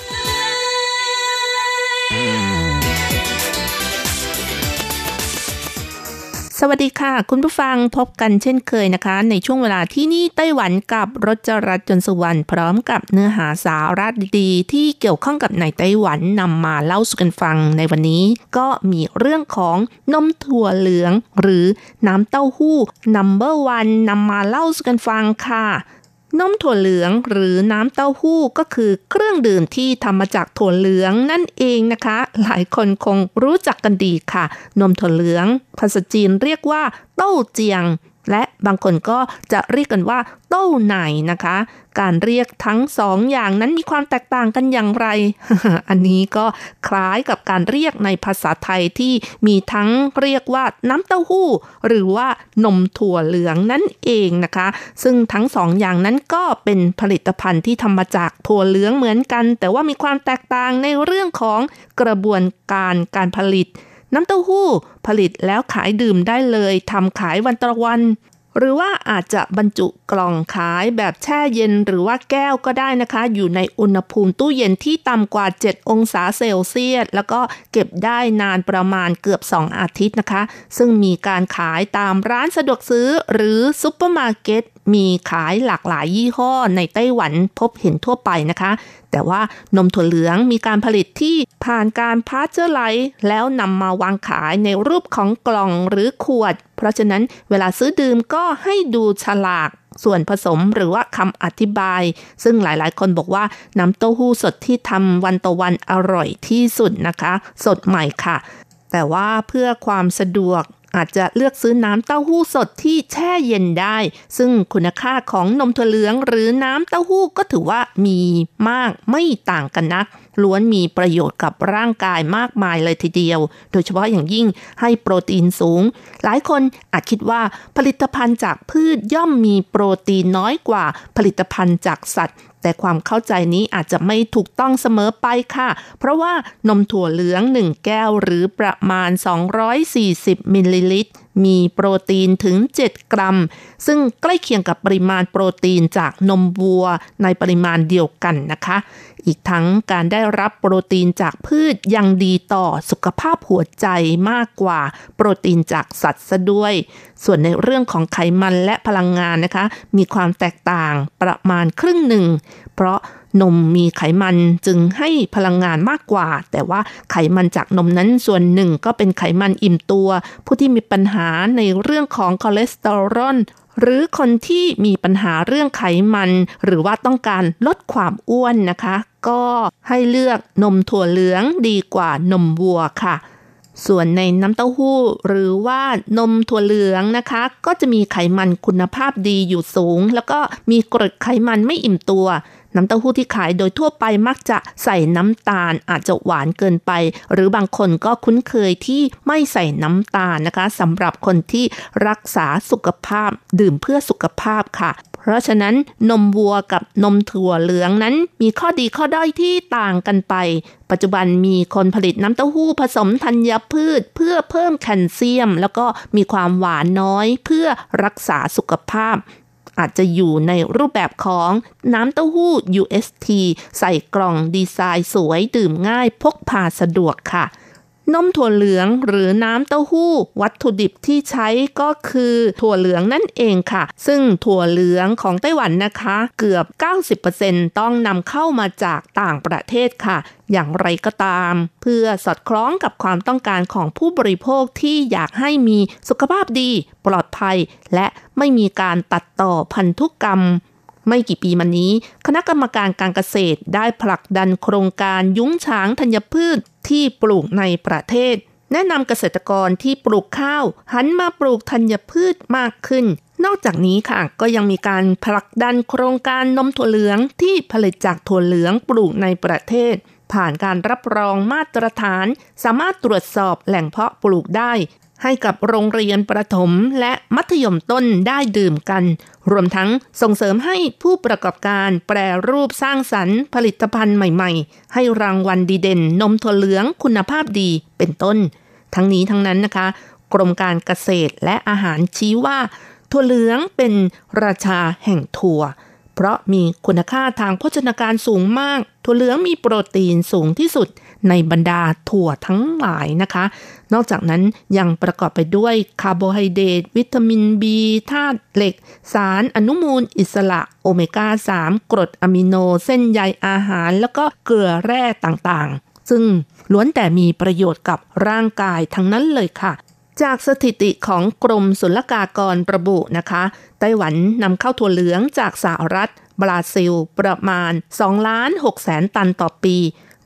สวัสดีค่ะ คุณผู้ฟังพบกันเช่นเคยนะคะ ในช่วงเวลาที่นี่ไต้หวันกับรจรัสจนสุวรรณพร้อมกับเนื้อหาสาระดีๆ ที่เกี่ยวข้องกับในไต้หวันนำมาเล่าสู่กันฟังในวันนี้ ก็มีเรื่องของนมถั่วเหลือง หรือน้ำเต้าหู้นัมเบอร์วันนำมาเล่าสู่กันฟังค่ะ นมถั่วเหลืองหรือน้ำเต้าหู้ก็คือเครื่องดื่มที่ทำมาจากถั่วเหลืองนั่นเองนะคะ หลายคนคงรู้จักกันดีค่ะ นมถั่วเหลือง ภาษาจีนเรียกว่า เต้าเจียง และบางคนก็จะเรียกกันว่า เต้าไหนนะคะ การเรียกทั้งสองอย่างนั้นมีความแตกต่างกันอย่างไร อันนี้ก็คล้ายกับการเรียกในภาษาไทยที่มีทั้งเรียกว่าน้ำเต้าหู้ หรือว่านมถั่วเหลืองนั่นเองนะคะ ซึ่งทั้งสองอย่างนั้นก็เป็นผลิตภัณฑ์ที่ทำมาจากถั่วเหลืองเหมือนกัน แต่ว่ามีความแตกต่างในเรื่องของกระบวนการการผลิต น้ำเต้าหู้ผลิตแล้วขายดื่มได้เลยทำขายวันต่อวัน หรือว่าอาจจะบรรจุกล่องขายแบบแช่เย็นหรือว่าแก้วก็ได้นะคะ อยู่ในอุณหภูมิตู้เย็นที่ต่ำกว่า 7 องศาเซลเซียส แล้วก็เก็บได้นานประมาณเกือบ 2 อาทิตย์นะคะ ซึ่งมีการขายตามร้านสะดวกซื้อหรือซุปเปอร์มาร์เก็ต มีขายหลากหลายยี่ห้อในไต้หวันพบเห็นทั่วไปนะคะ แต่ว่านมถั่วเหลืองมีการผลิตที่ผ่านการพาสเจอร์ไรซ์แล้วนำมาวางขายในรูปของกล่องหรือขวด เพราะฉะนั้นเวลาซื้อดื่มก็ให้ดูฉลากส่วนผสมหรือว่าคำอธิบาย ซึ่งหลายๆ คนบอกว่าน้ำเต้าหู้สดที่ทำวันต่อวันอร่อยที่สุดนะคะ สดใหม่ค่ะ แต่ว่าเพื่อความสะดวก อาจจะเลือกซื้อน้ำเต้าหู้สดที่แช่เย็นได้ ซึ่งคุณค่าของนมถั่วเหลืองหรือน้ำเต้าหู้ก็ถือว่ามีมากไม่ต่างกันนัก ล้วนมีประโยชน์กับร่างกายมากมายเลยทีเดียว โดยเฉพาะอย่างยิ่งให้โปรตีนสูง หลายคนอาจคิดว่าผลิตภัณฑ์จากพืชย่อมมีโปรตีนน้อยกว่าผลิตภัณฑ์จากสัตว์ แต่ความเข้าใจนี้อาจจะไม่ถูกต้องเสมอไปค่ะ เพราะว่านมถั่วเหลือง 1 แก้วหรือประมาณ 240 มิลลิลิตร มีโปรตีนถึง 7 กรัม ซึ่งใกล้เคียงกับปริมาณโปรตีนจากนมวัวในปริมาณเดียวกันนะคะ อีกทั้งการได้รับโปรตีนจากพืชยังดีต่อสุขภาพหัวใจมากกว่า โปรตีนจากสัตว์ซะด้วย ส่วนในเรื่องของไขมันและพลังงานนะคะ มีความแตกต่างประมาณครึ่งหนึ่ง เพราะนมมีไขมันจึงให้พลังงานมากกว่า แต่ว่าไขมันจากนมนั้นส่วนหนึ่งก็เป็นไขมันอิ่มตัว ผู้ที่มีปัญหาในเรื่องของคอเลสเตอรอลหรือคนที่มีปัญหาเรื่องไขมัน หรือว่าต้องการลดความอ้วนนะคะ ก็ให้เลือกนมถั่วเหลืองดีกว่านมวัวค่ะ ส่วนในน้ำเต้าหู้หรือว่านมถั่วเหลืองนะคะ ก็จะมีไขมันคุณภาพดีอยู่สูง แล้วก็มีกรดไขมันไม่อิ่มตัว น้ำเต้าหู้ที่ขายโดยทั่วไปมักจะใส่น้ำตาลอาจจะหวานเกินไป หรือบางคนก็คุ้นเคยที่ไม่ใส่น้ำตาลนะคะสำหรับคนที่รักษาสุขภาพ ดื่มเพื่อสุขภาพค่ะ เพราะฉะนั้นนมวัวกับนมถั่วเหลืองนั้น มีข้อดีข้อด้อยที่ต่างกันไป ปัจจุบันมีคนผลิตน้ำเต้าหู้ผสมธัญพืช เพื่อเพิ่มแคลเซียม แล้วก็มีความหวานน้อยเพื่อรักษาสุขภาพ อาจจะอยู่ในรูปแบบของน้ำเต้าหู้ UST ใส่กล่องดีไซน์สวยดื่มง่ายพกพาสะดวกค่ะ นมถั่วเหลืองหรือน้ำเต้าหู้ วัตถุดิบที่ใช้ก็คือถั่วเหลืองนั่นเองค่ะ ซึ่งถั่วเหลืองของไต้หวันนะคะ เกือบ 90%ต้องนำเข้ามาจากต่างประเทศค่ะ อย่างไรก็ตาม เพื่อสอดคล้องกับความต้องการของผู้บริโภคที่อยากให้มีสุขภาพดี ปลอดภัย และไม่มีการตัดต่อพันธุกรรม ไม่กี่ปีมานี้ คณะกรรมการการเกษตรได้ผลักดันโครงการยุ้งฉางธัญพืชที่ปลูกในประเทศ แนะนำเกษตรกรที่ปลูกข้าว หันมาปลูกธัญพืชมากขึ้น นอกจากนี้ค่ะ ก็ยังมีการผลักดันโครงการนมถั่วเหลืองที่ผลิตจากถั่วเหลืองปลูกในประเทศ ผ่านการรับรองมาตรฐาน สามารถตรวจสอบแหล่งเพาะปลูกได้ ให้กับโรงเรียนประถมและมัธยมต้นได้ดื่มกัน รวมทั้งส่งเสริมให้ผู้ประกอบการแปรรูปสร้างสรรค์ผลิตภัณฑ์ใหม่ๆ ให้รางวัลดีเด่นนมถั่วเหลืองคุณภาพดีเป็นต้น ทั้งนี้ทั้งนั้นนะคะ กรมการเกษตรและอาหารชี้ว่า ถั่วเหลืองเป็นราชาแห่งถั่ว เพราะมีคุณค่าทางโภชนาการสูงมาก ถั่วเหลืองมีโปรตีนสูงที่สุด ในบรรดาถั่วทั้งหลายนะคะ นอกจากนั้นยังประกอบไปด้วยคาร์โบไฮเดรตวิตามินบีธาตุเหล็ก สารอนุมูลอิสระโอเมก้า 3 กรดอะมิโน เส้นใยอาหาร แล้วก็เกลือแร่ต่างๆ ซึ่งล้วนแต่มีประโยชน์กับร่างกายทั้งนั้นเลยค่ะจากสถิติของกรมศุลกากรระบุนะคะ ไต้หวันนำเข้าถั่วเหลืองจากสหรัฐ บราซิล ประมาณ2ล้าน6แสนตันต่อปี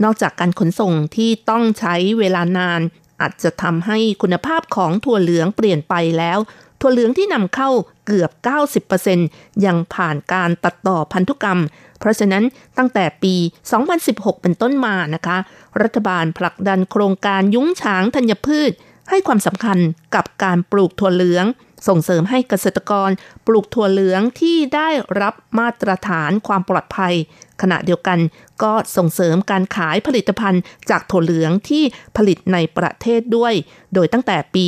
นอกจากการขนส่งที่ต้องใช้เวลานาน อาจจะทำให้คุณภาพของถั่วเหลืองเปลี่ยนไปแล้ว ถั่วเหลืองที่นำเข้าเกือบ 90%ยังผ่านการตัดต่อพันธุกรรม เพราะฉะนั้นตั้งแต่ปี 2016 เป็นต้นมานะคะ รัฐบาลผลักดันโครงการยุ้งฉางธัญพืช ให้ความสำคัญกับการปลูกถั่วเหลืองส่งเสริมให้เกษตรกรปลูกถั่วเหลืองที่ได้รับมาตรฐานความปลอดภัย ขณะเดียวกันก็ส่งเสริมการขายผลิตภัณฑ์จากถั่วเหลืองที่ผลิตในประเทศด้วย โดยตั้งแต่ปี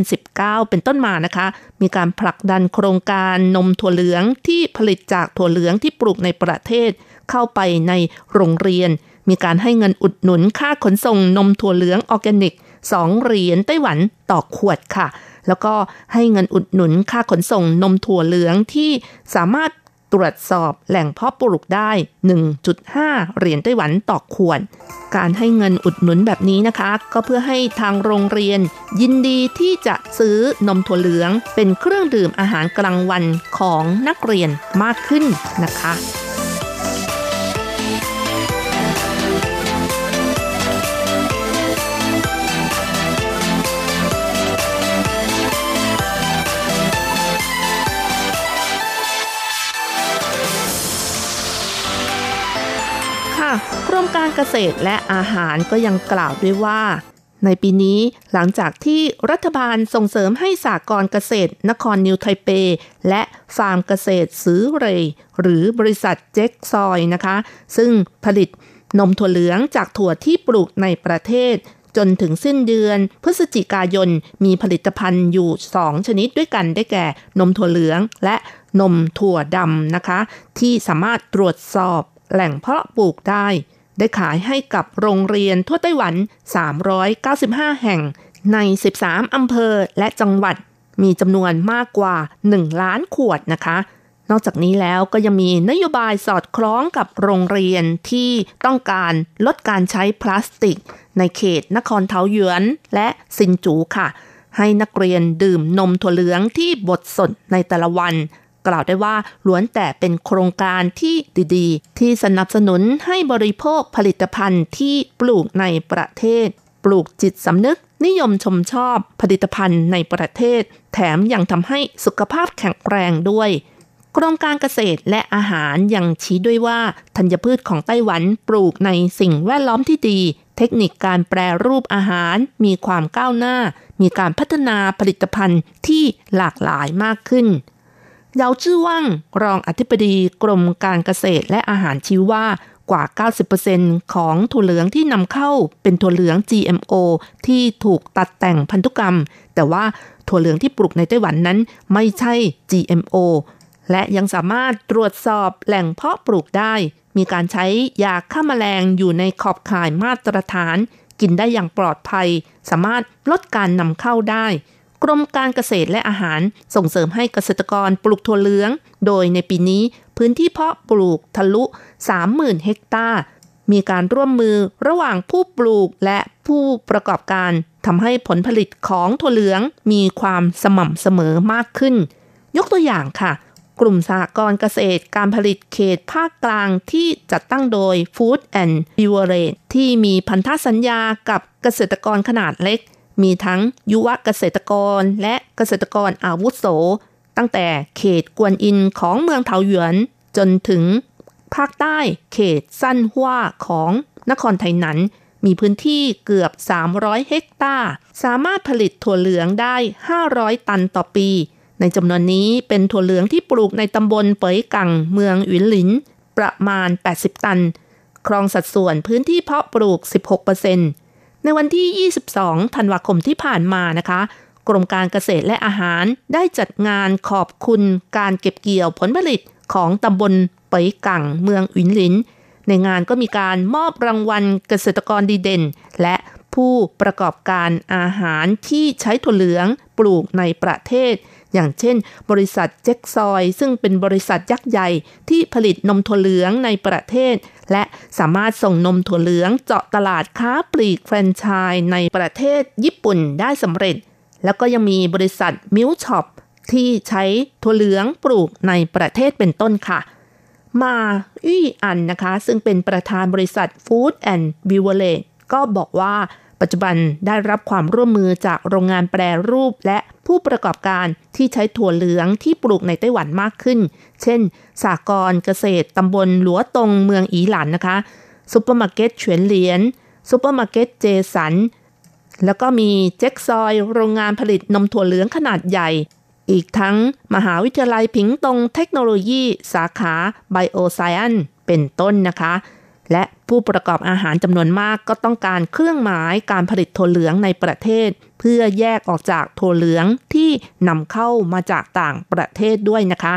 2019 เป็นต้นมานะคะ มีการผลักดันโครงการนมถั่วเหลืองที่ผลิตจากถั่วเหลืองที่ปลูกในประเทศ เข้าไปในโรงเรียน มีการให้เงินอุดหนุนค่าขนส่งนมถั่วเหลืองออร์แกนิก2เหรียญไต้หวันต่อขวดค่ะ แล้วก็ให้เงินอุดหนุนค่าขนส่งนมถั่วเหลืองที่สามารถตรวจสอบแหล่งเพาะปลูกได้ 1.5 เหรียญไต้หวันต่อขวด การให้เงินอุดหนุนแบบนี้นะคะ ก็เพื่อให้ทางโรงเรียน ยินดีที่จะซื้อนมถั่วเหลือง เป็นเครื่องดื่มอาหารกลางวันของนักเรียนมากขึ้นนะคะ มการเกษตรและอาหารก็ยังกล่าวด้วยว่า ในปีนี้หลังจากที่รัฐบาลส่งเสริมให้สากรเกษตร นครนิวไทเป และฟาร์มเกษตรซื้อเรยหรือบริษัทเจ็กซอยนะคะ ซึ่งผลิตนมถั่วเหลืองจากถั่วที่ปลูกในประเทศ จนถึงสิ้นเดือน พฤศจิกายนมีผลิตภัณฑ์อยู่ 2 ชนิดด้วยกันได้แก่ นมถั่วเหลืองและนมถั่วดำนะคะ ที่สามารถตรวจสอบแหล่งเพาะปลูกได้ ได้ขายให้กับโรงเรียนทั่วไต้หวัน 395 แห่งใน 13 อำเภอและจังหวัด มีจำนวนมากกว่า 1 ล้านขวดนะคะ นอกจากนี้แล้วก็ยังมีนโยบายสอดคล้องกับโรงเรียนที่ต้องการลดการใช้พลาสติก ในเขตนครเทาหยวนและซินจูค่ะ ให้นักเรียนดื่มนมถั่วเหลืองที่บดสดในแต่ละวัน กล่าวได้ว่าล้วนแต่เป็นโครงการที่ดีๆ ที่สนับสนุนให้บริโภคผลิตภัณฑ์ที่ปลูกในประเทศ ปลูกจิตสำนึกนิยมชมชอบผลิตภัณฑ์ในประเทศ แถมยังทำให้สุขภาพแข็งแรงด้วยกรมการเกษตรและอาหารยังชี้ด้วยว่าธัญพืชของไต้หวันปลูกในสิ่งแวดล้อมที่ดี เทคนิคการแปรรูปอาหารมีความก้าวหน้า มีการพัฒนาผลิตภัณฑ์ที่หลากหลายมากขึ้น เยาจื้อว่างรองอธิบดีกรมการเกษตรและอาหารชี้ว่ากว่า 90%ของถั่วเหลืองที่นำเข้าเป็นถั่วเหลือง GMO ที่ถูกตัดแต่งพันธุกรรม แต่ว่าถั่วเหลืองที่ปลูกในไต้หวันนั้นไม่ใช่ GMO และยังสามารถตรวจสอบแหล่งเพาะปลูกได้ มีการใช้ยาฆ่ามาแมลงอยู่ในขอบข่ายมาตรฐาน กินได้อย่างปลอดภัย สามารถลดการนำเข้าได้ กรมการเกษตรและอาหารส่งเสริมให้เกษตรกรปลูกถั่วเหลือง โดยในปีนี้พื้นที่เพาะปลูกทะลุ 30,000 เฮกตาร์ มีการร่วมมือระหว่างผู้ปลูกและผู้ประกอบการทำให้ผลผลิตของถั่วเหลืองมีความสม่ำเสมอมากขึ้น ยกตัวอย่างค่ะ กลุ่มสหกรณ์เกษตรการผลิตเขตภาคกลางที่จัดตั้งโดย Food and Beverage ที่มีพันธสัญญากับเกษตรกรขนาดเล็ก มีทั้งยุวเกษตรกรและเกษตรกรอาวุโส ตั้งแต่เขตกวนอินของเมืองเทาหยวน จนถึงภาคใต้เขตสั้นหัวของนครไทยนั้น มีพื้นที่เกือบ 300 เฮกตาร์ สามารถผลิตถั่วเหลืองได้ 500 ตันต่อปี ในจำนวนนี้เป็นถั่วเหลืองที่ปลูกในตำบลเปยกังเมืองหวินหลิน ประมาณ 80 ตัน ครองสัดส่วนพื้นที่เพาะปลูก 16% ในวันที่ 22 ธันวาคมที่ผ่านมานะคะ กรมการเกษตรและอาหารได้จัดงานขอบคุณการเก็บเกี่ยวผลผลิตของตำบลเปยกังเมืองอินหลิน ในงานก็มีการมอบรางวัลเกษตรกรดีเด่น และผู้ประกอบการอาหารที่ใช้ถั่วเหลืองปลูกในประเทศ อย่างเช่น บริษัทเจ็กซอย ซึ่งเป็นบริษัทยักษ์ใหญ่ที่ผลิตนมถั่วเหลืองในประเทศ และสามารถส่งนมถั่วเหลืองเจาะตลาดค้าปลีกแฟรนไชส์ในประเทศญี่ปุ่นได้สำเร็จ แล้วก็ยังมีบริษัท Milkshop ที่ใช้ถั่วเหลืองปลูกในประเทศเป็นต้นค่ะ มาอี้อันนะคะ ซึ่งเป็นประธานบริษัท Food and Beverage ก็บอกว่าปัจจุบันได้รับความร่วมมือจากโรงงานแปรรูปและผู้ประกอบการที่ใช้ถั่วเหลืองที่ปลูกในไต้หวันมากขึ้น เช่น สหกรณ์เกษตรตำบลหลัวตงเมืองอีหลันนะคะซูเปอร์มาร์เก็ตเฉวนเหลียนซูเปอร์มาร์เก็ตเจสัน แล้วก็มีเจ็กซอย โรงงานผลิตนมถั่วเหลืองขนาดใหญ่ อีกทั้งมหาวิทยาลัยผิงตงเทคโนโลยีสาขา Bioscience เป็นต้นนะคะ และผู้ประกอบอาหารจำนวนมากก็ต้องการเครื่องหมายการผลิตถั่วเหลืองในประเทศ เพื่อแยกออกจากถั่วเหลืองที่นำเข้ามาจากต่างประเทศด้วยนะคะ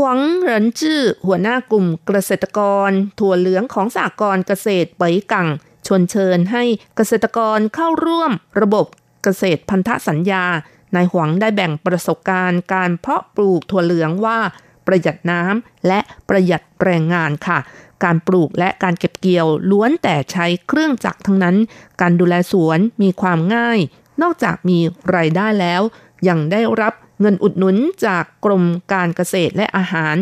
หวังเหรินจื้อหัวหน้ากลุ่มเกษตรกร ถั่วเหลืองของสากรเกษตรเปยกังชวนเชิญให้เกษตรกรเข้าร่วมระบบเกษตรพันธสัญญานายหวังได้แบ่งประสบการณ์การเพาะปลูกถั่วเหลืองว่าประหยัดน้ำและประหยัดแรงงานค่ะ การปลูกและการเก็บเกี่ยวล้วนแต่ใช้เครื่องจักรทั้งนั้น การดูแลสวนมีความง่าย นอกจากมีรายได้แล้ว ยังได้รับ เงินอุดหนุนจากกรมการเกษตรและอาหาร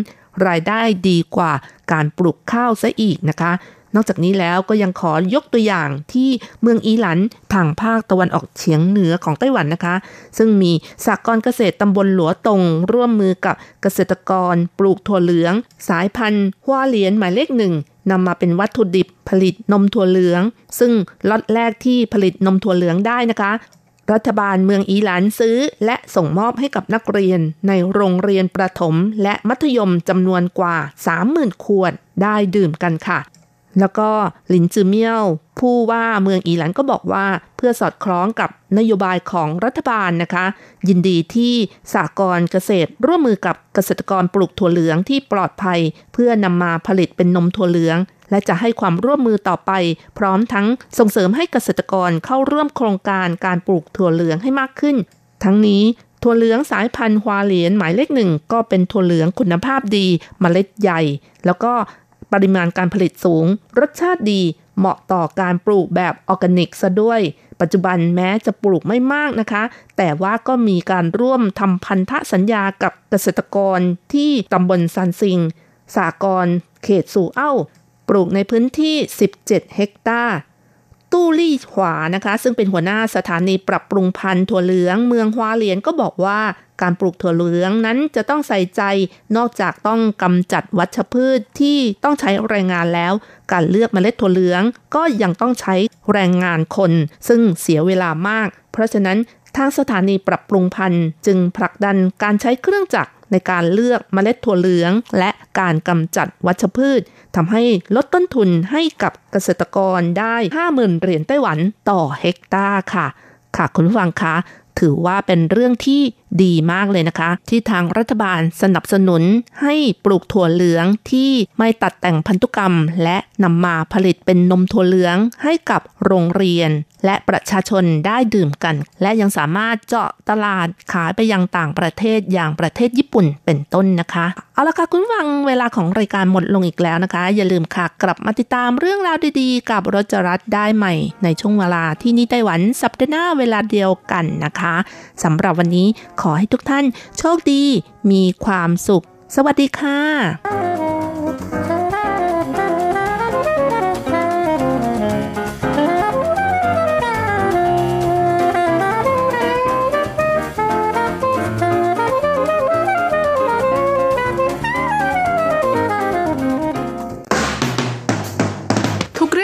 รายได้ดีกว่าการปลูกข้าวซะอีกนะคะ นอกจากนี้แล้วก็ยังขอยกตัวอย่างที่เมืองอีหลันทางภาคตะวันออกเฉียงเหนือของไต้หวันนะคะ ซึ่งมีสากรณ์เกษตรตำบลหลัวตง ร่วมมือกับเกษตรกร ปลูกถั่วเหลือง สายพันธุ์ฮวาเหลียนหมายเลขหนึ่งนำมาเป็นวัตถุดิบผลิตนมถั่วเหลือง ซึ่งล็อตแรกที่ผลิตนมถั่วเหลืองได้นะคะ รัฐบาลเมืองอีหลานซื้อ และส่งมอบให้กับนักเรียน ในโรงเรียนประถมและมัธยมจำนวนกว่า 30,000 ขวดได้ดื่มกันค่ะ แล้วก็หลินจือเมี่ยว ผู้ว่าเมืองอีหลันก็บอกว่าเพื่อสอดคล้องกับนโยบายของรัฐบาลนะคะ ยินดีที่สากรเกษตรร่วมมือกับเกษตรกรปลูกถั่วเหลืองที่ปลอดภัย เพื่อนำมาผลิตเป็นนมถั่วเหลือง และจะให้ความร่วมมือต่อไป พร้อมทั้งส่งเสริมให้เกษตรกรเข้าร่วมโครงการการปลูกถั่วเหลืองให้มากขึ้น ทั้งนี้ถั่วเหลืองสายพันธุ์ฮวาเหลียนหมายเลขหนึ่งก็เป็นถั่วเหลืองคุณภาพดีมเมล็ดใหญ่ แล้วก็ปริมาณการผลิตสูง รสชาติดีเหมาะต่อการปลูกแบบออร์แกนิกซะด้วย ปัจจุบันแม้จะปลูกไม่มากนะคะ แต่ว่าก็มีการร่วมทำพันธสัญญากับเกษตรกรที่ตำบลซันซิงสากรเขตสู่เอ้า ปลูกในพื้นที่ 17 เฮกตาร์ ตู้ลี่ขวานะคะ ซึ่งเป็นหัวหน้าสถานีปรับปรุงพันธุ์ถั่วเหลืองเมืองฮวาเหลียนก็บอกว่าการปลูกถั่วเหลืองนั้นจะต้องใส่ใจ นอกจากต้องกำจัดวัชพืชที่ต้องใช้แรงงานแล้ว การเลือกเมล็ดถั่วเหลืองก็ยังต้องใช้แรงงานคน ซึ่งเสียเวลามาก เพราะฉะนั้นทางสถานีปรับปรุงพันธุ์จึงผลักดันการใช้เครื่องจักร ในการเลือกเมล็ดถั่วเหลือง และการกำจัดวัชพืชทำให้ลดต้นทุนให้กับเกษตรกรได้ 50,000 เหรียญไต้หวันต่อเฮกตาร์ค่ะ ค่ะคุณผู้ฟังคะถือว่าเป็นเรื่องที่ดีมากเลยนะคะ ที่ทางรัฐบาลสนับสนุนให้ปลูกถั่วเหลืองที่ไม่ตัดแต่งพันธุกรรม และนำมาผลิตเป็นนมถั่วเหลืองให้กับโรงเรียน และประชาชนได้ดื่มกัน และยังสามารถเจาะตลาดขายไปยังต่างประเทศอย่างประเทศญี่ปุ่นเป็นต้นนะคะ เอาละค่ะคุณฟังเวลาของรายการหมดลงอีกแล้วนะคะ อย่าลืมค่ะกลับมาติดตามเรื่องราวดีๆ กับรจรัสได้ใหม่ ในช่วงเวลาที่นี่ไต้หวันสัปดาห์หน้าเวลาเดียวกันนะคะสำหรับวันนี้ขอให้ทุกท่านโชคดี มีความสุข สวัสดีค่ะ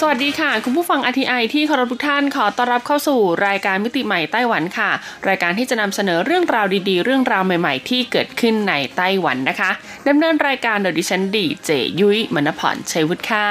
สวัสดีค่ะ คุณผู้ฟัง RTI ที่เคารพทุกท่านขอต้อนรับเข้าสู่รายการมิติใหม่ไต้หวันค่ะ รายการที่จะนำเสนอเรื่องราวดีๆ เรื่องราวใหม่ๆ ที่เกิดขึ้นในไต้หวันนะคะดำเนินรายการโดยดิฉันดีเจยุ้ยมณพรชัยวุฒิค่ะ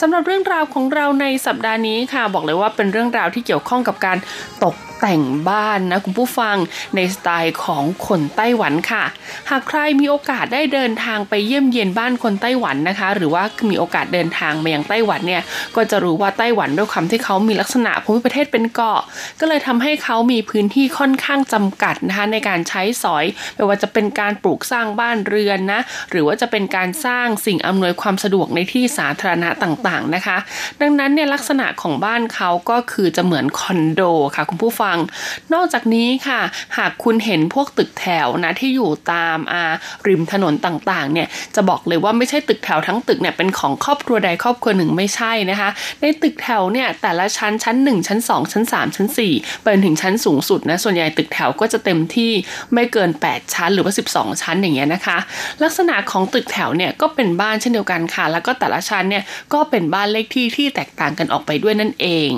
สำหรับเรื่องราวของเราในสัปดาห์นี้ค่ะ บอกเลยว่าเป็นเรื่องราวที่เกี่ยวข้องกับการตกแต่งบ้านนะคุณผู้ฟังในสไตล์ของคนไต้หวันค่ะ หากใครมีโอกาสได้เดินทางไปเยี่ยมเยียนบ้านคนไต้หวันนะคะ หรือว่ามีโอกาสเดินทางมายังไต้หวันเนี่ยก็จะรู้ว่าไต้หวันด้วยความที่เขามีลักษณะภูมิประเทศเป็นเกาะ ก็เลยทำให้เขามีพื้นที่ค่อนข้างจำกัดนะคะในการใช้สอยไม่ว่าจะเป็นการปลูกสร้างบ้านเรือนนะหรือว่าจะเป็นการสร้างสิ่งอำนวยความสะดวกในที่สาธารณะต่างๆนะคะ ดังนั้นเนี่ยลักษณะของบ้านเขาก็คือจะเหมือนคอนโดค่ะคุณผู้ฟังนอกจากนี้ค่ะ หากคุณเห็นพวกตึกแถวนะที่อยู่ตามอาริมถนนต่างๆ เนี่ยจะบอกเลยว่าไม่ใช่ตึกแถวทั้งตึกเนี่ยเป็นของครอบครัวใดครอบครัวหนึ่งไม่ใช่นะคะ ในตึกแถวเนี่ยแต่ละชั้นชั้น 1 ชั้น 2 ชั้น 3 ชั้น4ไปถึงชั้นสูงสุดนะส่วนใหญ่ตึกแถวก็จะเต็มที่ไม่เกิน 8 ชั้นหรือว่า 12 ชั้นอย่างเงี้ยนะคะ ลักษณะของตึกแถวเนี่ยก็เป็นบ้านเช่นเดียวกันค่ะ แล้วก็แต่ละชั้นเนี่ยก็เป็นบ้านเลขที่ที่แตกต่างกันออกไปด้วยนั่นเอง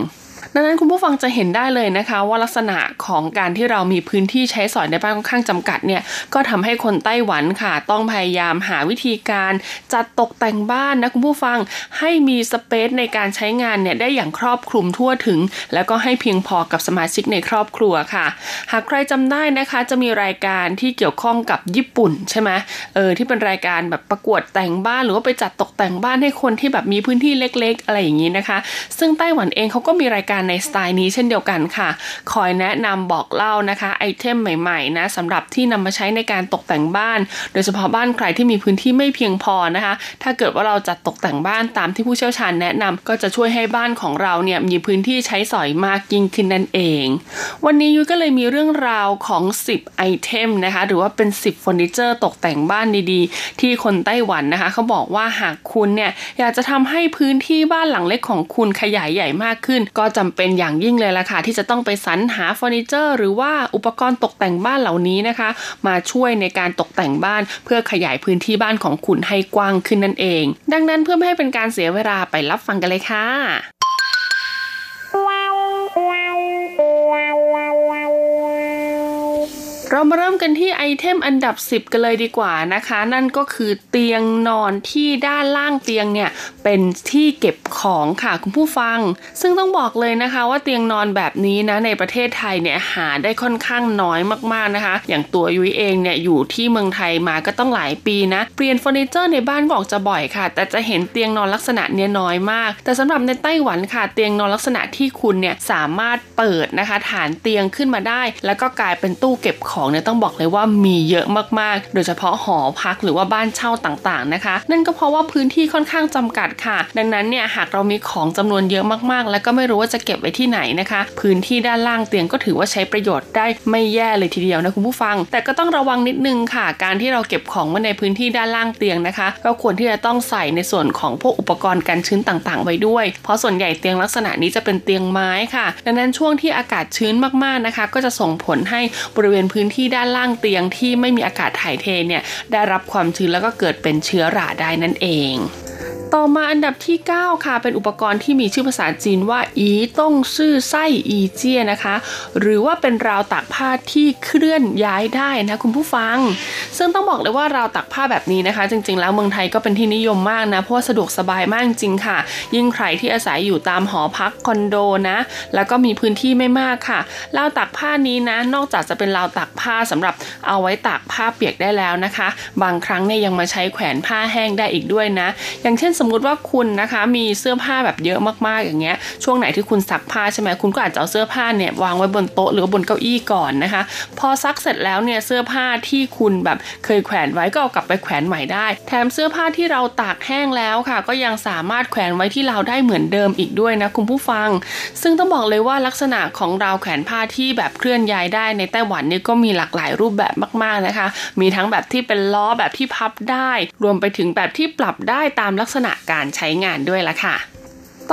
ดังนั้นคุณผู้ฟังจะเห็นได้เลยนะคะ ว่าลักษณะของการที่เรามีพื้นที่ใช้สอยในบ้านค่อนข้างจำกัดเนี่ยก็ทำให้คนไต้หวันค่ะ ต้องพยายามหาวิธีการจัดตกแต่งบ้านนะคุณผู้ฟังให้มีสเปซในการใช้งานเนี่ยได้อย่างครอบคลุมทั่วถึง แล้วก็ให้เพียงพอกับสมาชิกในครอบครัวค่ะ หากใครจำได้นะคะจะมีรายการที่เกี่ยวข้องกับญี่ปุ่นใช่ไหมเออที่เป็นรายการแบบประกวดแต่งบ้านหรือว่าไปจัดตกแต่งบ้านให้คนที่แบบมีพื้นที่เล็ก ๆ อะไรอย่างนี้นะคะ ซึ่งไต้หวันเองเขาก็มีรายการในสไตล์นี้เช่นเดียวกันค่ะคอยแนะนำบอกเล่านะคะไอเทมใหม่ๆนะสำหรับที่นำมาใช้ในการตกแต่งบ้าน โดยเฉพาะบ้านใครที่มีพื้นที่ไม่เพียงพอนะคะ ถ้าเกิดว่าเราจัดตกแต่งบ้านตามที่ผู้เชี่ยวชาญแนะนำก็จะช่วยให้บ้านของเราเนี่ยมีพื้นที่ใช้สอยมากยิ่งขึ้นนั่นเอง วันนี้ยุ้ยก็เลยมีเรื่องราวของ 10 item นะคะหรือว่าเป็น 10เฟอร์นิเจอร์ตกแต่งบ้านดีๆ ที่คนไต้หวันนะคะเขาบอกว่าหากคุณเนี่ยอยากจะทำให้พื้นที่บ้านหลังเล็กของคุณขยายใหญ่มากขึ้น ก็จำเป็นอย่างยิ่งเลยละค่ะ ที่จะต้องไปสรรหาเฟอร์นิเจอร์ หรือว่าอุปกรณ์ตกแต่งบ้านเหล่านี้นะคะ มาช่วยในการตกแต่งบ้านเพื่อขยายพื้นที่บ้านของคุณให้กว้างขึ้นนั่นเอง ดังนั้นเพื่อไม่ให้เป็นการเสียเวลาไปรับฟังกันเลยค่ะ เรามาเริ่มกันที่ไอเทมอันดับ 10 กันเลยดีกว่านะคะ นั่นก็คือเตียงนอนที่ด้านล่างเตียงเนี่ยเป็นที่เก็บของค่ะคุณผู้ฟัง ซึ่งต้องบอกเลยนะคะว่าเตียงนอนแบบนี้นะในประเทศไทยเนี่ยหาได้ค่อนข้างน้อยมากๆนะคะ อย่างตัวยุ้ยเองเนี่ยอยู่ที่เมืองไทยมาก็ต้องหลายปีนะ เปลี่ยนเฟอร์นิเจอร์ในบ้านก็ออกจะบ่อยค่ะ แต่จะเห็นเตียงนอนลักษณะเนี้ยน้อยมาก แต่สำหรับในไต้หวันค่ะเตียงนอนลักษณะที่คุณเนี่ยสามารถเปิดนะคะฐานเตียงขึ้นมาได้ แล้วก็กลายเป็นตู้เก็บของของเนี่ยต้องบอกเลยว่ามีเยอะมากๆ โดยเฉพาะหอพักหรือว่าบ้านเช่าต่างๆนะคะ นั่นก็เพราะว่าพื้นที่ค่อนข้างจำกัดค่ะ ดังนั้นเนี่ยหากเรามีของจำนวนเยอะมากๆ แล้วก็ไม่รู้ว่าจะเก็บไว้ที่ไหนนะคะ พื้นที่ด้านล่างเตียงก็ถือว่าใช้ประโยชน์ได้ไม่แย่เลยทีเดียวนะคุณผู้ฟัง แต่ก็ต้องระวังนิดนึงค่ะ การที่เราเก็บของไว้ในพื้นที่ด้านล่างเตียงนะคะ ก็ควรที่จะต้องใส่ในส่วนของพวกอุปกรณ์กันชื้นต่างๆ ไว้ด้วย เพราะส่วนใหญ่เตียงลักษณะนี้จะเป็นเตียงไม้ค่ะ ดังนั้นช่วงที่อากาศชื้นมากๆนะคะ ก็จะส่งผลให้บริเวณพื้นที่ด้านล่างเตียงที่ไม่มีอากาศถ่ายเทเนี่ยได้รับความชื้นแล้วก็เกิดเป็นเชื้อราได้นั่นเอง ต่อมาอันดับที่ 9 ค่ะ เป็นอุปกรณ์ที่มีชื่อภาษาจีนว่า อีต้งซื่อไส้อีเจียนะคะ หรือว่าเป็นราวตากผ้าที่เคลื่อนย้ายได้นะคุณผู้ฟัง ซึ่งต้องบอกเลยว่าราวตากผ้าแบบนี้นะคะ จริง ๆ แล้วเมืองไทยก็เป็นที่นิยมมากนะ เพราะสะดวกสบายมากจริงค่ะ ยิ่งใครที่อาศัยอยู่ตามหอพักคอนโดนะ แล้วก็มีพื้นที่ไม่มากค่ะราวตากผ้านี้นะ นอกจากจะเป็นราวตากผ้าสำหรับเอาไว้ตากผ้าเปียกได้แล้วนะคะ บางครั้งเนี่ยยังมาใช้แขวนผ้าแห้งได้อีกด้วยนะ อย่างเช่นสมมุติว่าคุณนะคะมีเสื้อผ้าแบบเยอะมากๆอย่างเงี้ยช่วงไหนที่คุณซักผ้าใช่ไหมคุณก็อาจจะเอาเสื้อผ้าเนี่ยวางไว้บนโต๊ะหรือบนเก้าอี้ก่อนนะคะ พอซักเสร็จแล้วเนี่ยเสื้อผ้าที่คุณแบบเคยแขวนไว้ก็เอากลับไปแขวนใหม่ได้ แถมเสื้อผ้าที่เราตากแห้งแล้วค่ะ ก็ยังสามารถแขวนไว้ที่เราได้เหมือนเดิมอีกด้วยนะคุณผู้ฟัง ซึ่งต้องบอกเลยว่าลักษณะของราวแขวนผ้าที่แบบเคลื่อนย้ายได้ในไต้หวันนี่ก็มีหลากหลายรูปแบบมาก ๆนะคะ มีทั้งแบบที่เป็นล้อแบบที่พับได้ รวมไปถึงแบบที่ปรับได้ตามลักษณะการใช้งานด้วยละค่ะ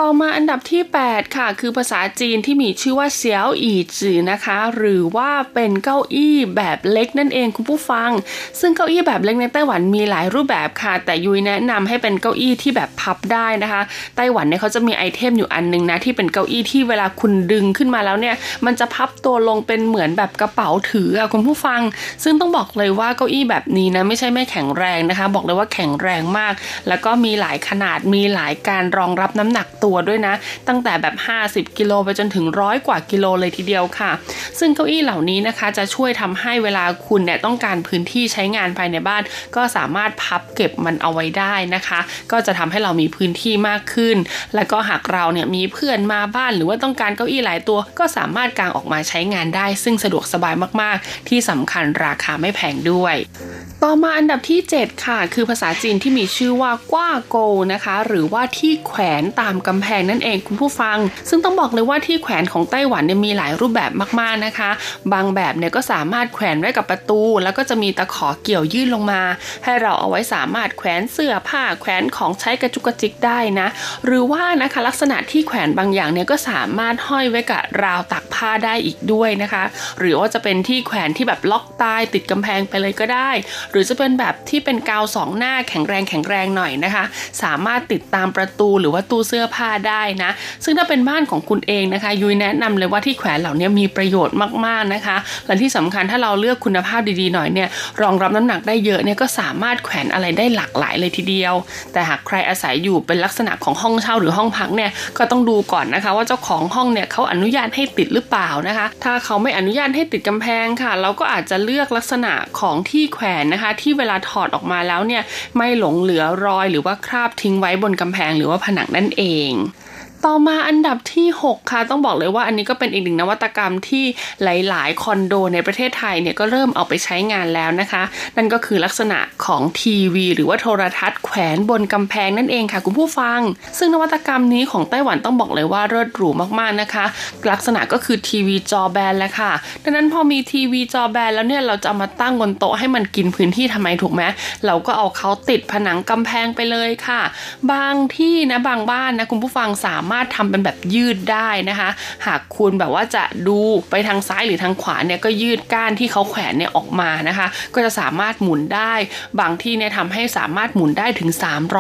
ต่อมาอันดับที่ 8 ค่ะ คือภาษาจีนที่มีชื่อว่าเซียวอีจือนะคะ หรือว่าเป็นเก้าอี้แบบเล็กนั่นเองคุณผู้ฟัง ซึ่งเก้าอี้แบบเล็กในไต้หวันมีหลายรูปแบบค่ะ แต่ยุ้ยแนะนำให้เป็นเก้าอี้ที่แบบพับได้นะคะ ไต้หวันเนี่ยเขาจะมีไอเทมอยู่อันนึงนะที่เป็นเก้าอี้ที่เวลาคุณดึงขึ้นมาแล้วเนี่ย มันจะพับตัวลงเป็นเหมือนแบบกระเป๋าถืออะคุณผู้ฟัง ซึ่งต้องบอกเลยว่าเก้าอี้แบบนี้นะไม่ใช่ไม่แข็งแรงนะคะ บอกเลยว่าแข็งแรงมาก แล้วก็มีหลายขนาดมีหลายการรองรับน้ำหนักตัวัวด้วยนะ ตั้งแต่แบบ 50 กิโลไปจนถึงร้อยกว่ากิโลเลยทีเดียวค่ะ ซึ่งเก้าอี้เหล่านี้นะคะ จะช่วยทำให้เวลาคุณเนี่ยต้องการพื้นที่ใช้งานภายในบ้าน ก็สามารถพับเก็บมันเอาไว้ได้นะคะ ก็จะทำให้เรามีพื้นที่มากขึ้น แล้วก็หากเราเนี่ยมีเพื่อนมาบ้านหรือว่าต้องการเก้าอี้หลายตัว ก็สามารถกางออกมาใช้งานได้ ซึ่งสะดวกสบายมาก ๆ ที่สำคัญราคาไม่แพงด้วย ต่อมาอันดับที่ 7 ค่ะ คือภาษาจีนที่มีชื่อว่ากว้าโกนะคะ หรือว่าที่แขวนตามกำแพงนั่นเองคุณผู้ฟัง ซึ่งต้องบอกเลยว่าที่แขวนของไต้หวันเนี่ยมีหลายรูปแบบมากๆนะคะ บางแบบเนี่ยก็สามารถแขวนไว้กับประตู แล้วก็จะมีตะขอเกี่ยวยื่นลงมา ให้เราเอาไว้สามารถแขวนเสื้อผ้าแขวนของใช้กระจุกกระจิกได้นะหรือว่านะคะลักษณะที่แขวนบางอย่างเนี่ยก็สามารถห้อยไว้กับราวตักผ้าได้อีกด้วยนะคะ หรือว่าจะเป็นที่แขวนที่แบบล็อกตายติดกำแพงไปเลยก็ได้หรือจะเป็นแบบที่เป็นกาวสองหน้าแข็งแรงแข็งแรงหน่อยนะคะ สามารถติดตามประตูหรือว่าตู้เสื้อผ้าได้นะ ซึ่งถ้าเป็นบ้านของคุณเองนะคะ ยุ้ยแนะนำเลยว่าที่แขวนเหล่านี้มีประโยชน์มากๆนะคะ และที่สำคัญถ้าเราเลือกคุณภาพดีๆหน่อยเนี่ยรองรับน้ำหนักได้เยอะเนี่ยก็สามารถแขวนอะไรได้หลากหลายเลยทีเดียว แต่หากใครอาศัยอยู่เป็นลักษณะของห้องเช่าหรือห้องพักเนี่ยก็ต้องดูก่อนนะคะ ว่าเจ้าของห้องเนี่ยเขาอนุญาตให้ติดหรือเปล่านะคะ ถ้าเขาไม่อนุญาตให้ติดกำแพงค่ะ เราก็อาจจะเลือกลักษณะของที่แขวนนะคะ ที่เวลาถอดออกมาแล้วเนี่ยไม่หลงเหลือรอยหรือว่าคราบทิ้งไว้บนกำแพงหรือว่าผนังนั่นเอง ต่อมาอันดับที่ 6 ค่ะ ต้องบอกเลยว่าอันนี้ก็เป็นอีกหนึ่งนวัตกรรมที่หลาย ๆ คอนโดในประเทศไทยเนี่ยก็เริ่มเอาไปใช้งานแล้วนะคะ นั่นก็คือลักษณะของทีวี หรือว่าโทรทัศน์แขวนบนกำแพงนั่นเองค่ะคุณผู้ฟัง ซึ่งนวัตกรรมนี้ของไต้หวันต้องบอกเลยว่าเลิศหรูมาก ๆ นะคะ ลักษณะก็คือทีวีจอแบนแหละค่ะ ดังนั้นพอมีทีวีจอแบนแล้วเนี่ยเราจะเอามาตั้งบนโต๊ะให้มันกินพื้นที่ทำไมถูกไหมเราก็เอาเขาติดผนังกำแพงไปเลยค่ะ บางที่นะบางบ้านนะคุณผู้ฟังสามารถารถทำเป็นแบบยืดได้นะคะ หากคุณแบบว่าจะดูไปทางซ้ายหรือทางขวาเนี่ยก็ยืดก้านที่เขาแขวนเนี่ยออกมานะคะ ก็จะสามารถหมุนได้ บางที่เนี่ยทำให้สามารถหมุนได้ถึง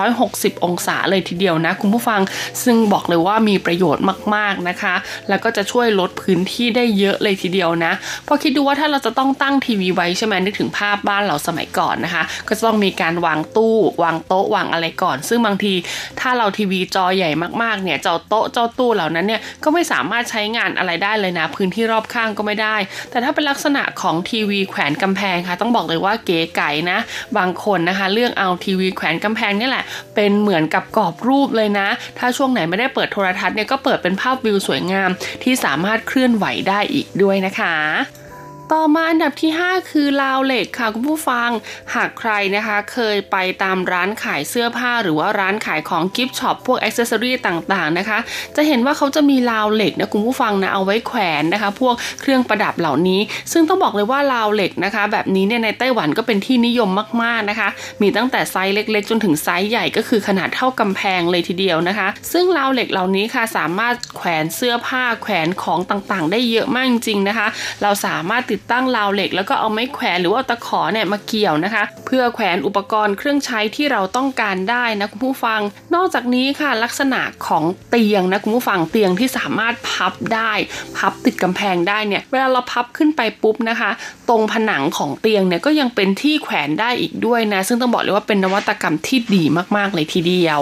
360 องศาเลยทีเดียวนะคุณผู้ฟังซึ่งบอกเลยว่ามีประโยชน์มากๆนะคะ แล้วก็จะช่วยลดพื้นที่ได้เยอะเลยทีเดียวนะพอคิดดูว่าถ้าเราจะต้องตั้งทีวีไว้ใช่ไหมนึกถึงภาพบ้านเราสมัยก่อนนะคะ ก็จะต้องมีการวางตู้ วางโต๊ะวางอะไรก่อน ซึ่งบางทีถ้าเราทีวีจอใหญ่มากๆเนี่ยจ้าโต๊ะเจ้าตู้เหล่านั้นเนี่ยก็ไม่สามารถใช้งานอะไรได้เลยนะ พื้นที่รอบข้างก็ไม่ได้ แต่ถ้าเป็นลักษณะของทีวีแขวนกำแพงค่ะ ต้องบอกเลยว่าเก๋ไก๋นะ บางคนนะคะเลือกเอาทีวีแขวนกำแพงนี่แหละ เป็นเหมือนกับกรอบรูปเลยนะ ถ้าช่วงไหนไม่ได้เปิดโทรทัศน์เนี่ยก็เปิดเป็นภาพวิวสวยงาม ที่สามารถเคลื่อนไหวได้อีกด้วยนะคะ ต่อมาอันดับที่ 5 คือราวเหล็กค่ะคุณผู้ฟัง หากใครนะคะเคยไปตามร้านขายเสื้อผ้า หรือว่าร้านขายของ gift shop พวก accessory ต่างๆนะคะ จะเห็นว่าเขาจะมีราวเหล็กนะคุณผู้ฟังนะเอาไว้แขวนนะคะ พวกเครื่องประดับเหล่านี้ ซึ่งต้องบอกเลยว่าราวเหล็กนะคะ แบบนี้เนี่ยในไต้หวันก็เป็นที่นิยมมากๆนะคะ มีตั้งแต่ไซส์เล็กๆ จนถึงไซส์ใหญ่ก็คือขนาดเท่ากำแพงเลยทีเดียวนะคะ ซึ่งราวเหล็กเหล่านี้ค่ะสามารถแขวนเสื้อผ้าแขวนของต่างๆ ได้เยอะมากจริงๆนะคะ เราสามารถติดติดตั้งราวเหล็ก แล้วก็เอาไม้แขวนหรือว่าตะขอเนี่ยมาเกี่ยวนะคะ เพื่อแขวนอุปกรณ์เครื่องใช้ที่เราต้องการได้นะคุณผู้ฟัง นอกจากนี้ค่ะลักษณะของเตียงนะคุณผู้ฟังเตียงที่สามารถพับได้ พับติดกำแพงได้เนี่ยเวลาเราพับขึ้นไปปุ๊บนะคะ ตรงผนังของเตียงเนี่ยก็ยังเป็นที่แขวนได้อีกด้วยนะ ซึ่งต้องบอกเลยว่าเป็นนวัตกรรมที่ดีมากๆเลยทีเดียว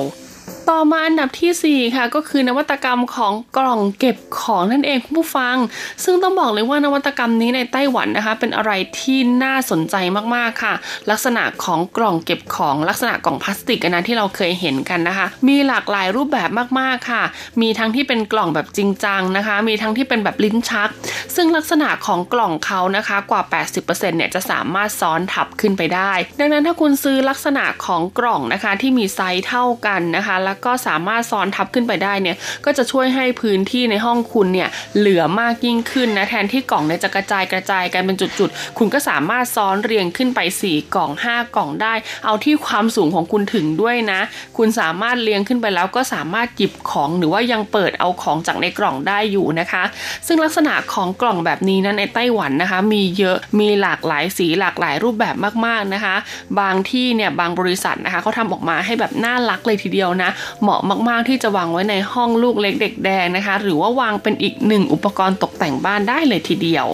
ต่อมาอันดับที่ 4 ค่ะก็คือนวัตกรรมของกล่องเก็บของนั่นเองคุณผู้ฟัง ซึ่งต้องบอกเลยว่านวัตกรรมนี้ในไต้หวันนะคะ เป็นอะไรที่น่าสนใจมากๆค่ะ ลักษณะของกล่องเก็บของลักษณะกล่องพลาสติกนะที่เราเคยเห็นกันนะคะ มีหลากหลายรูปแบบมากๆค่ะ มีทั้งที่เป็นกล่องแบบจริงจังนะคะ มีทั้งที่เป็นแบบลิ้นชัก ซึ่งลักษณะของกล่องเขานะคะกว่า 80%เนี่ยจะสามารถซ้อนทับขึ้นไปได้ ดังนั้นถ้าคุณซื้อลักษณะของกล่องนะคะที่มีไซส์เท่ากันนะคะแล้วก็สามารถซ้อนทับขึ้นไปได้เนี่ยก็จะช่วยให้พื้นที่ในห้องคุณเนี่ยเหลือมากยิ่งขึ้นนะแทนที่กล่องเนี่ยจะกระจายกระจายกันเป็นจุดๆ คุณก็สามารถซ้อนเรียงขึ้นไป 4 กล่อง 5 กล่องได้ เอาที่ความสูงของคุณถึงด้วยนะ คุณสามารถเรียงขึ้นไปแล้วก็สามารถหยิบของหรือว่ายังเปิดเอาของจากในกล่องได้อยู่นะคะ ซึ่งลักษณะของกล่องแบบนี้นะในไต้หวันนะคะ มีเยอะมีหลากหลายสีหลากหลายรูปแบบมากๆนะคะ บางที่เนี่ยบางบริษัทนะคะเขาทำออกมาให้แบบน่ารักเลยทีเดียวนะเหมาะมากๆที่จะวางไว้ในห้องลูกเล็กเด็กแดงนะคะ หรือว่าวางเป็นอีกหนึ่งอุปกรณ์ตกแต่งบ้านได้เลยทีเดียว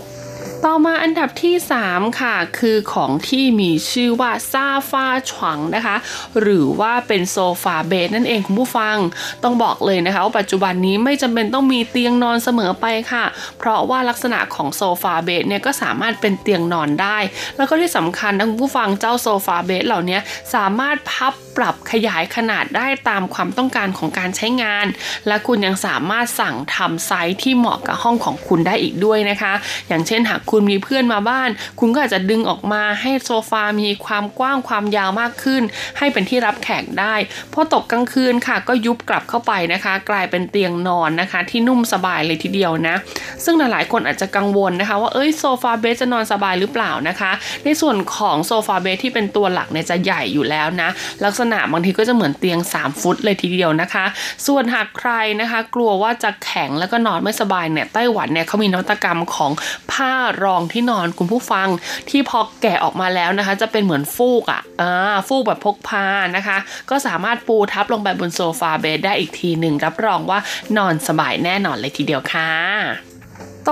ต่อมาอันดับที่ 3 ค่ะ คือของที่มีชื่อว่าซาฟาฉวังนะคะ หรือว่าเป็นโซฟาเบดนั่นเองคุณผู้ฟัง ต้องบอกเลยนะคะว่าปัจจุบันนี้ไม่จำเป็นต้องมีเตียงนอนเสมอไปค่ะ เพราะว่าลักษณะของโซฟาเบดเนี่ยก็สามารถเป็นเตียงนอนได้ แล้วก็ที่สำคัญนะคุณผู้ฟังเจ้า sofa bed เหล่านี้สามารถพับ ปรับขยายขนาดได้ตามความต้องการของการใช้งาน และคุณยังสามารถสั่งทำไซส์ที่เหมาะกับห้องของคุณได้อีกด้วยนะคะ อย่างเช่นหากคุณมีเพื่อนมาบ้าน คุณก็อาจจะดึงออกมาให้โซฟามีความกว้างความยาวมากขึ้น ให้เป็นที่รับแขกได้พอตกกลางคืนค่ะ ก็ยุบกลับเข้าไปนะคะ กลายเป็นเตียงนอนนะคะ ที่นุ่มสบายเลยทีเดียวนะ ซึ่งหลายๆคนอาจจะกังวลนะคะ ว่าเอ้ย sofa bed จะนอนสบายหรือเปล่านะคะ ในส่วนของ sofa bed ที่เป็นตัวหลักเนี่ยจะใหญ่อยู่แล้วนะลักษณะบางทีก็จะเหมือนเตียง 3 ฟุตเลยทีเดียวนะคะ ส่วนหากใครนะคะ กลัวว่าจะแข็งแล้วก็นอนไม่สบายเนี่ยไต้หวันเนี่ยเขามีนวัตกรรมของผ้ารองที่นอนคุณผู้ฟัง ที่พอแกะออกมาแล้วนะคะ จะเป็นเหมือนฟูกอะ่ะอ่าฟูกแบบพกพานะคะ ก็สามารถปูทับลงไปบน sofa bed ได้อีกทีหนึ่งรับรองว่านอนสบายแน่นอนเลยทีเดียวค่ะ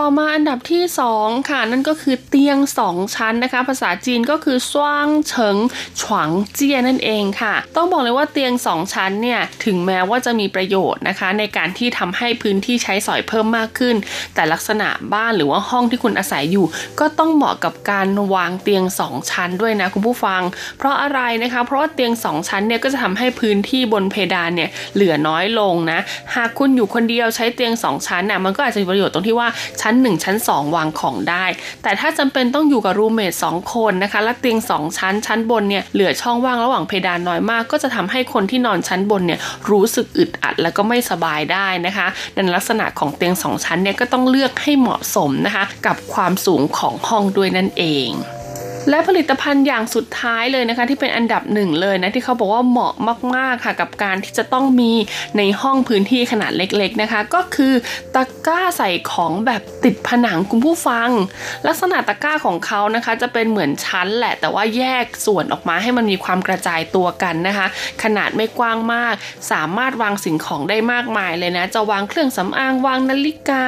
ต่อมาอันดับที่ 2 ค่ะ นั่นก็คือเตียง 2 ชั้นนะคะ ภาษาจีนก็คือสว่างเฉิงฉวางเจียนั่นเองค่ะ ต้องบอกเลยว่าเตียง 2 ชั้นเนี่ยถึงแม้ว่าจะมีประโยชน์นะคะ ในการที่ทำให้พื้นที่ใช้สอยเพิ่มมากขึ้น แต่ลักษณะบ้านหรือว่าห้องที่คุณอาศัยอยู่ ก็ต้องเหมาะกับการวางเตียง 2 ชั้นด้วยนะคุณผู้ฟัง เพราะอะไรนะคะ เพราะว่าเตียง 2 ชั้นเนี่ยก็จะทำให้พื้นที่บนเพดานเนี่ยเหลือน้อยลงนะ หากคุณอยู่คนเดียวใช้เตียง 2 ชั้นน่ะมันก็อาจจะมีประโยชน์ตรงที่ว่าชั้น 1 ชั้น 2 วางของได้ แต่ถ้าจำเป็นต้องอยู่กับรูเมทสองคนนะคะและเตียง2 ชั้นชั้นบนเนี่ยเหลือช่องว่างระหว่างเพดานน้อยมาก ก็จะทำให้คนที่นอนชั้นบนเนี่ยรู้สึกอึดอัดแล้วก็ไม่สบายได้นะคะดังลักษณะของเตียง 2 ชั้นเนี่ยก็ต้องเลือกให้เหมาะสมนะคะ กับความสูงของห้องด้วยนั่นเอง และผลิตภัณฑ์อย่างสุดท้ายเลยนะคะ ที่เป็นอันดับหนึ่งเลยนะที่เขาบอกว่าเหมาะมากๆค่ะ กับการที่จะต้องมีในห้องพื้นที่ขนาดเล็กๆนะคะ ก็คือตะกร้าใส่ของแบบติดผนังคุณผู้ฟัง ลักษณะตะกร้าของเขานะคะ จะเป็นเหมือนชั้นแหละ แต่ว่าแยกส่วนออกมาให้มันมีความกระจายตัวกันนะคะ ขนาดไม่กว้างมาก สามารถวางสิ่งของได้มากมายเลยนะ จะวางเครื่องสำอางวางนาฬิกา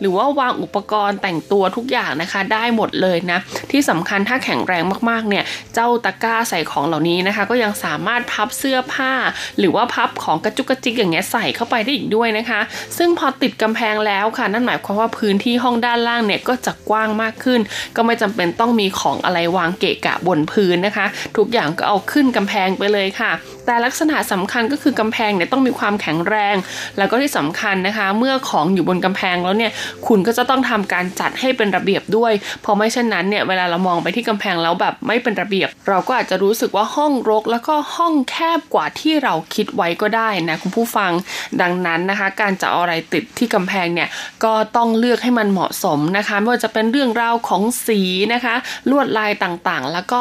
หรือว่าวางอุปกรณ์แต่งตัวทุกอย่างนะคะ ได้หมดเลยนะที่สำคัญถ้าแข็งแรงมากๆเนี่ยเจ้าตะกร้าใส่ของเหล่านี้นะคะ ก็ยังสามารถพับเสื้อผ้า หรือว่าพับของกระจุกกระจิกอย่างเงี้ยใส่เข้าไปได้อีกด้วยนะคะ ซึ่งพอติดกำแพงแล้วค่ะ นั่นหมายความว่าพื้นที่ห้องด้านล่างเนี่ยก็จะกว้างมากขึ้น ก็ไม่จำเป็นต้องมีของอะไรวางเกะกะบนพื้นนะคะ ทุกอย่างก็เอาขึ้นกำแพงไปเลยค่ะแต่ลักษณะสำคัญก็คือกำแพงเนี่ยต้องมีความแข็งแรง แล้วก็ที่สำคัญนะคะ เมื่อของอยู่บนกำแพงแล้วเนี่ยคุณก็จะต้องทำการจัดให้เป็นระเบียบด้วยเพราะไม่เช่นนั้นเนี่ยเวลาเรามองไปที่กำแพงแล้วแบบไม่เป็นระเบียบ เราก็อาจจะรู้สึกว่าห้องรก แล้วก็ห้องแคบกว่าที่เราคิดไว้ก็ได้นะคุณผู้ฟังดังนั้นนะคะ การจะเอาอะไรติดที่กำแพงเนี่ยก็ต้องเลือกให้มันเหมาะสมนะคะไม่ว่าจะเป็นเรื่องราวของสีนะคะ ลวดลายต่างๆ แล้วก็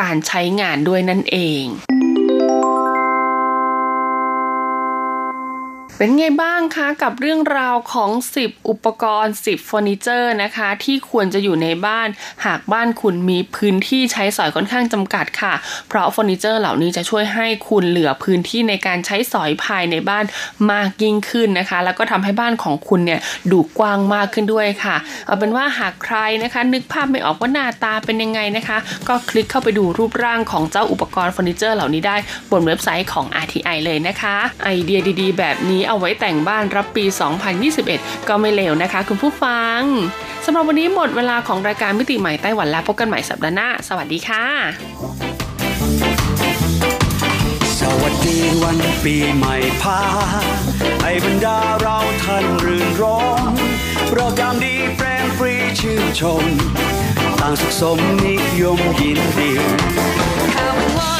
การใช้งานด้วยนั่นเอง เป็นไงบ้างคะกับเรื่องราวของ 10 อุปกรณ์ 10เฟอร์นิเจอร์นะคะ ที่ควรจะอยู่ในบ้าน หากบ้านคุณมีพื้นที่ใช้สอยค่อนข้างจำกัดค่ะ เพราะเฟอร์นิเจอร์เหล่านี้จะช่วยให้คุณเหลือพื้นที่ในการใช้สอยภายในบ้านมากยิ่งขึ้นนะคะ แล้วก็ทำให้บ้านของคุณเนี่ยดูกว้างมากขึ้นด้วยค่ะ เอาเป็นว่าหากใครนะคะนึกภาพไม่ออกว่าหน้าตาเป็นยังไงนะคะ ก็คลิกเข้าไปดูรูปร่างของเจ้าอุปกรณ์เฟอร์นิเจอร์เหล่านี้ได้บนเว็บไซต์ของ RTI เลยนะคะ ไอเดียดี ๆ แบบนี้เอาไว้แต่งบ้านรับปี 2021 ก็ไม่เลวนะคะ คุณผู้ฟังสำหรับวันนี้หมดเวลาของรายการมิติใหม่ไต้หวันแล้วพบกันใหม่สัปดาห์หน้า สวัสดีค่ะ สวัสดีวันปีใหม่พาให้บรรดาเราท่านรื่นรมเรากามดีแปรมปรีชื่นชม ต่างสุขสมนิยมยินดี Have a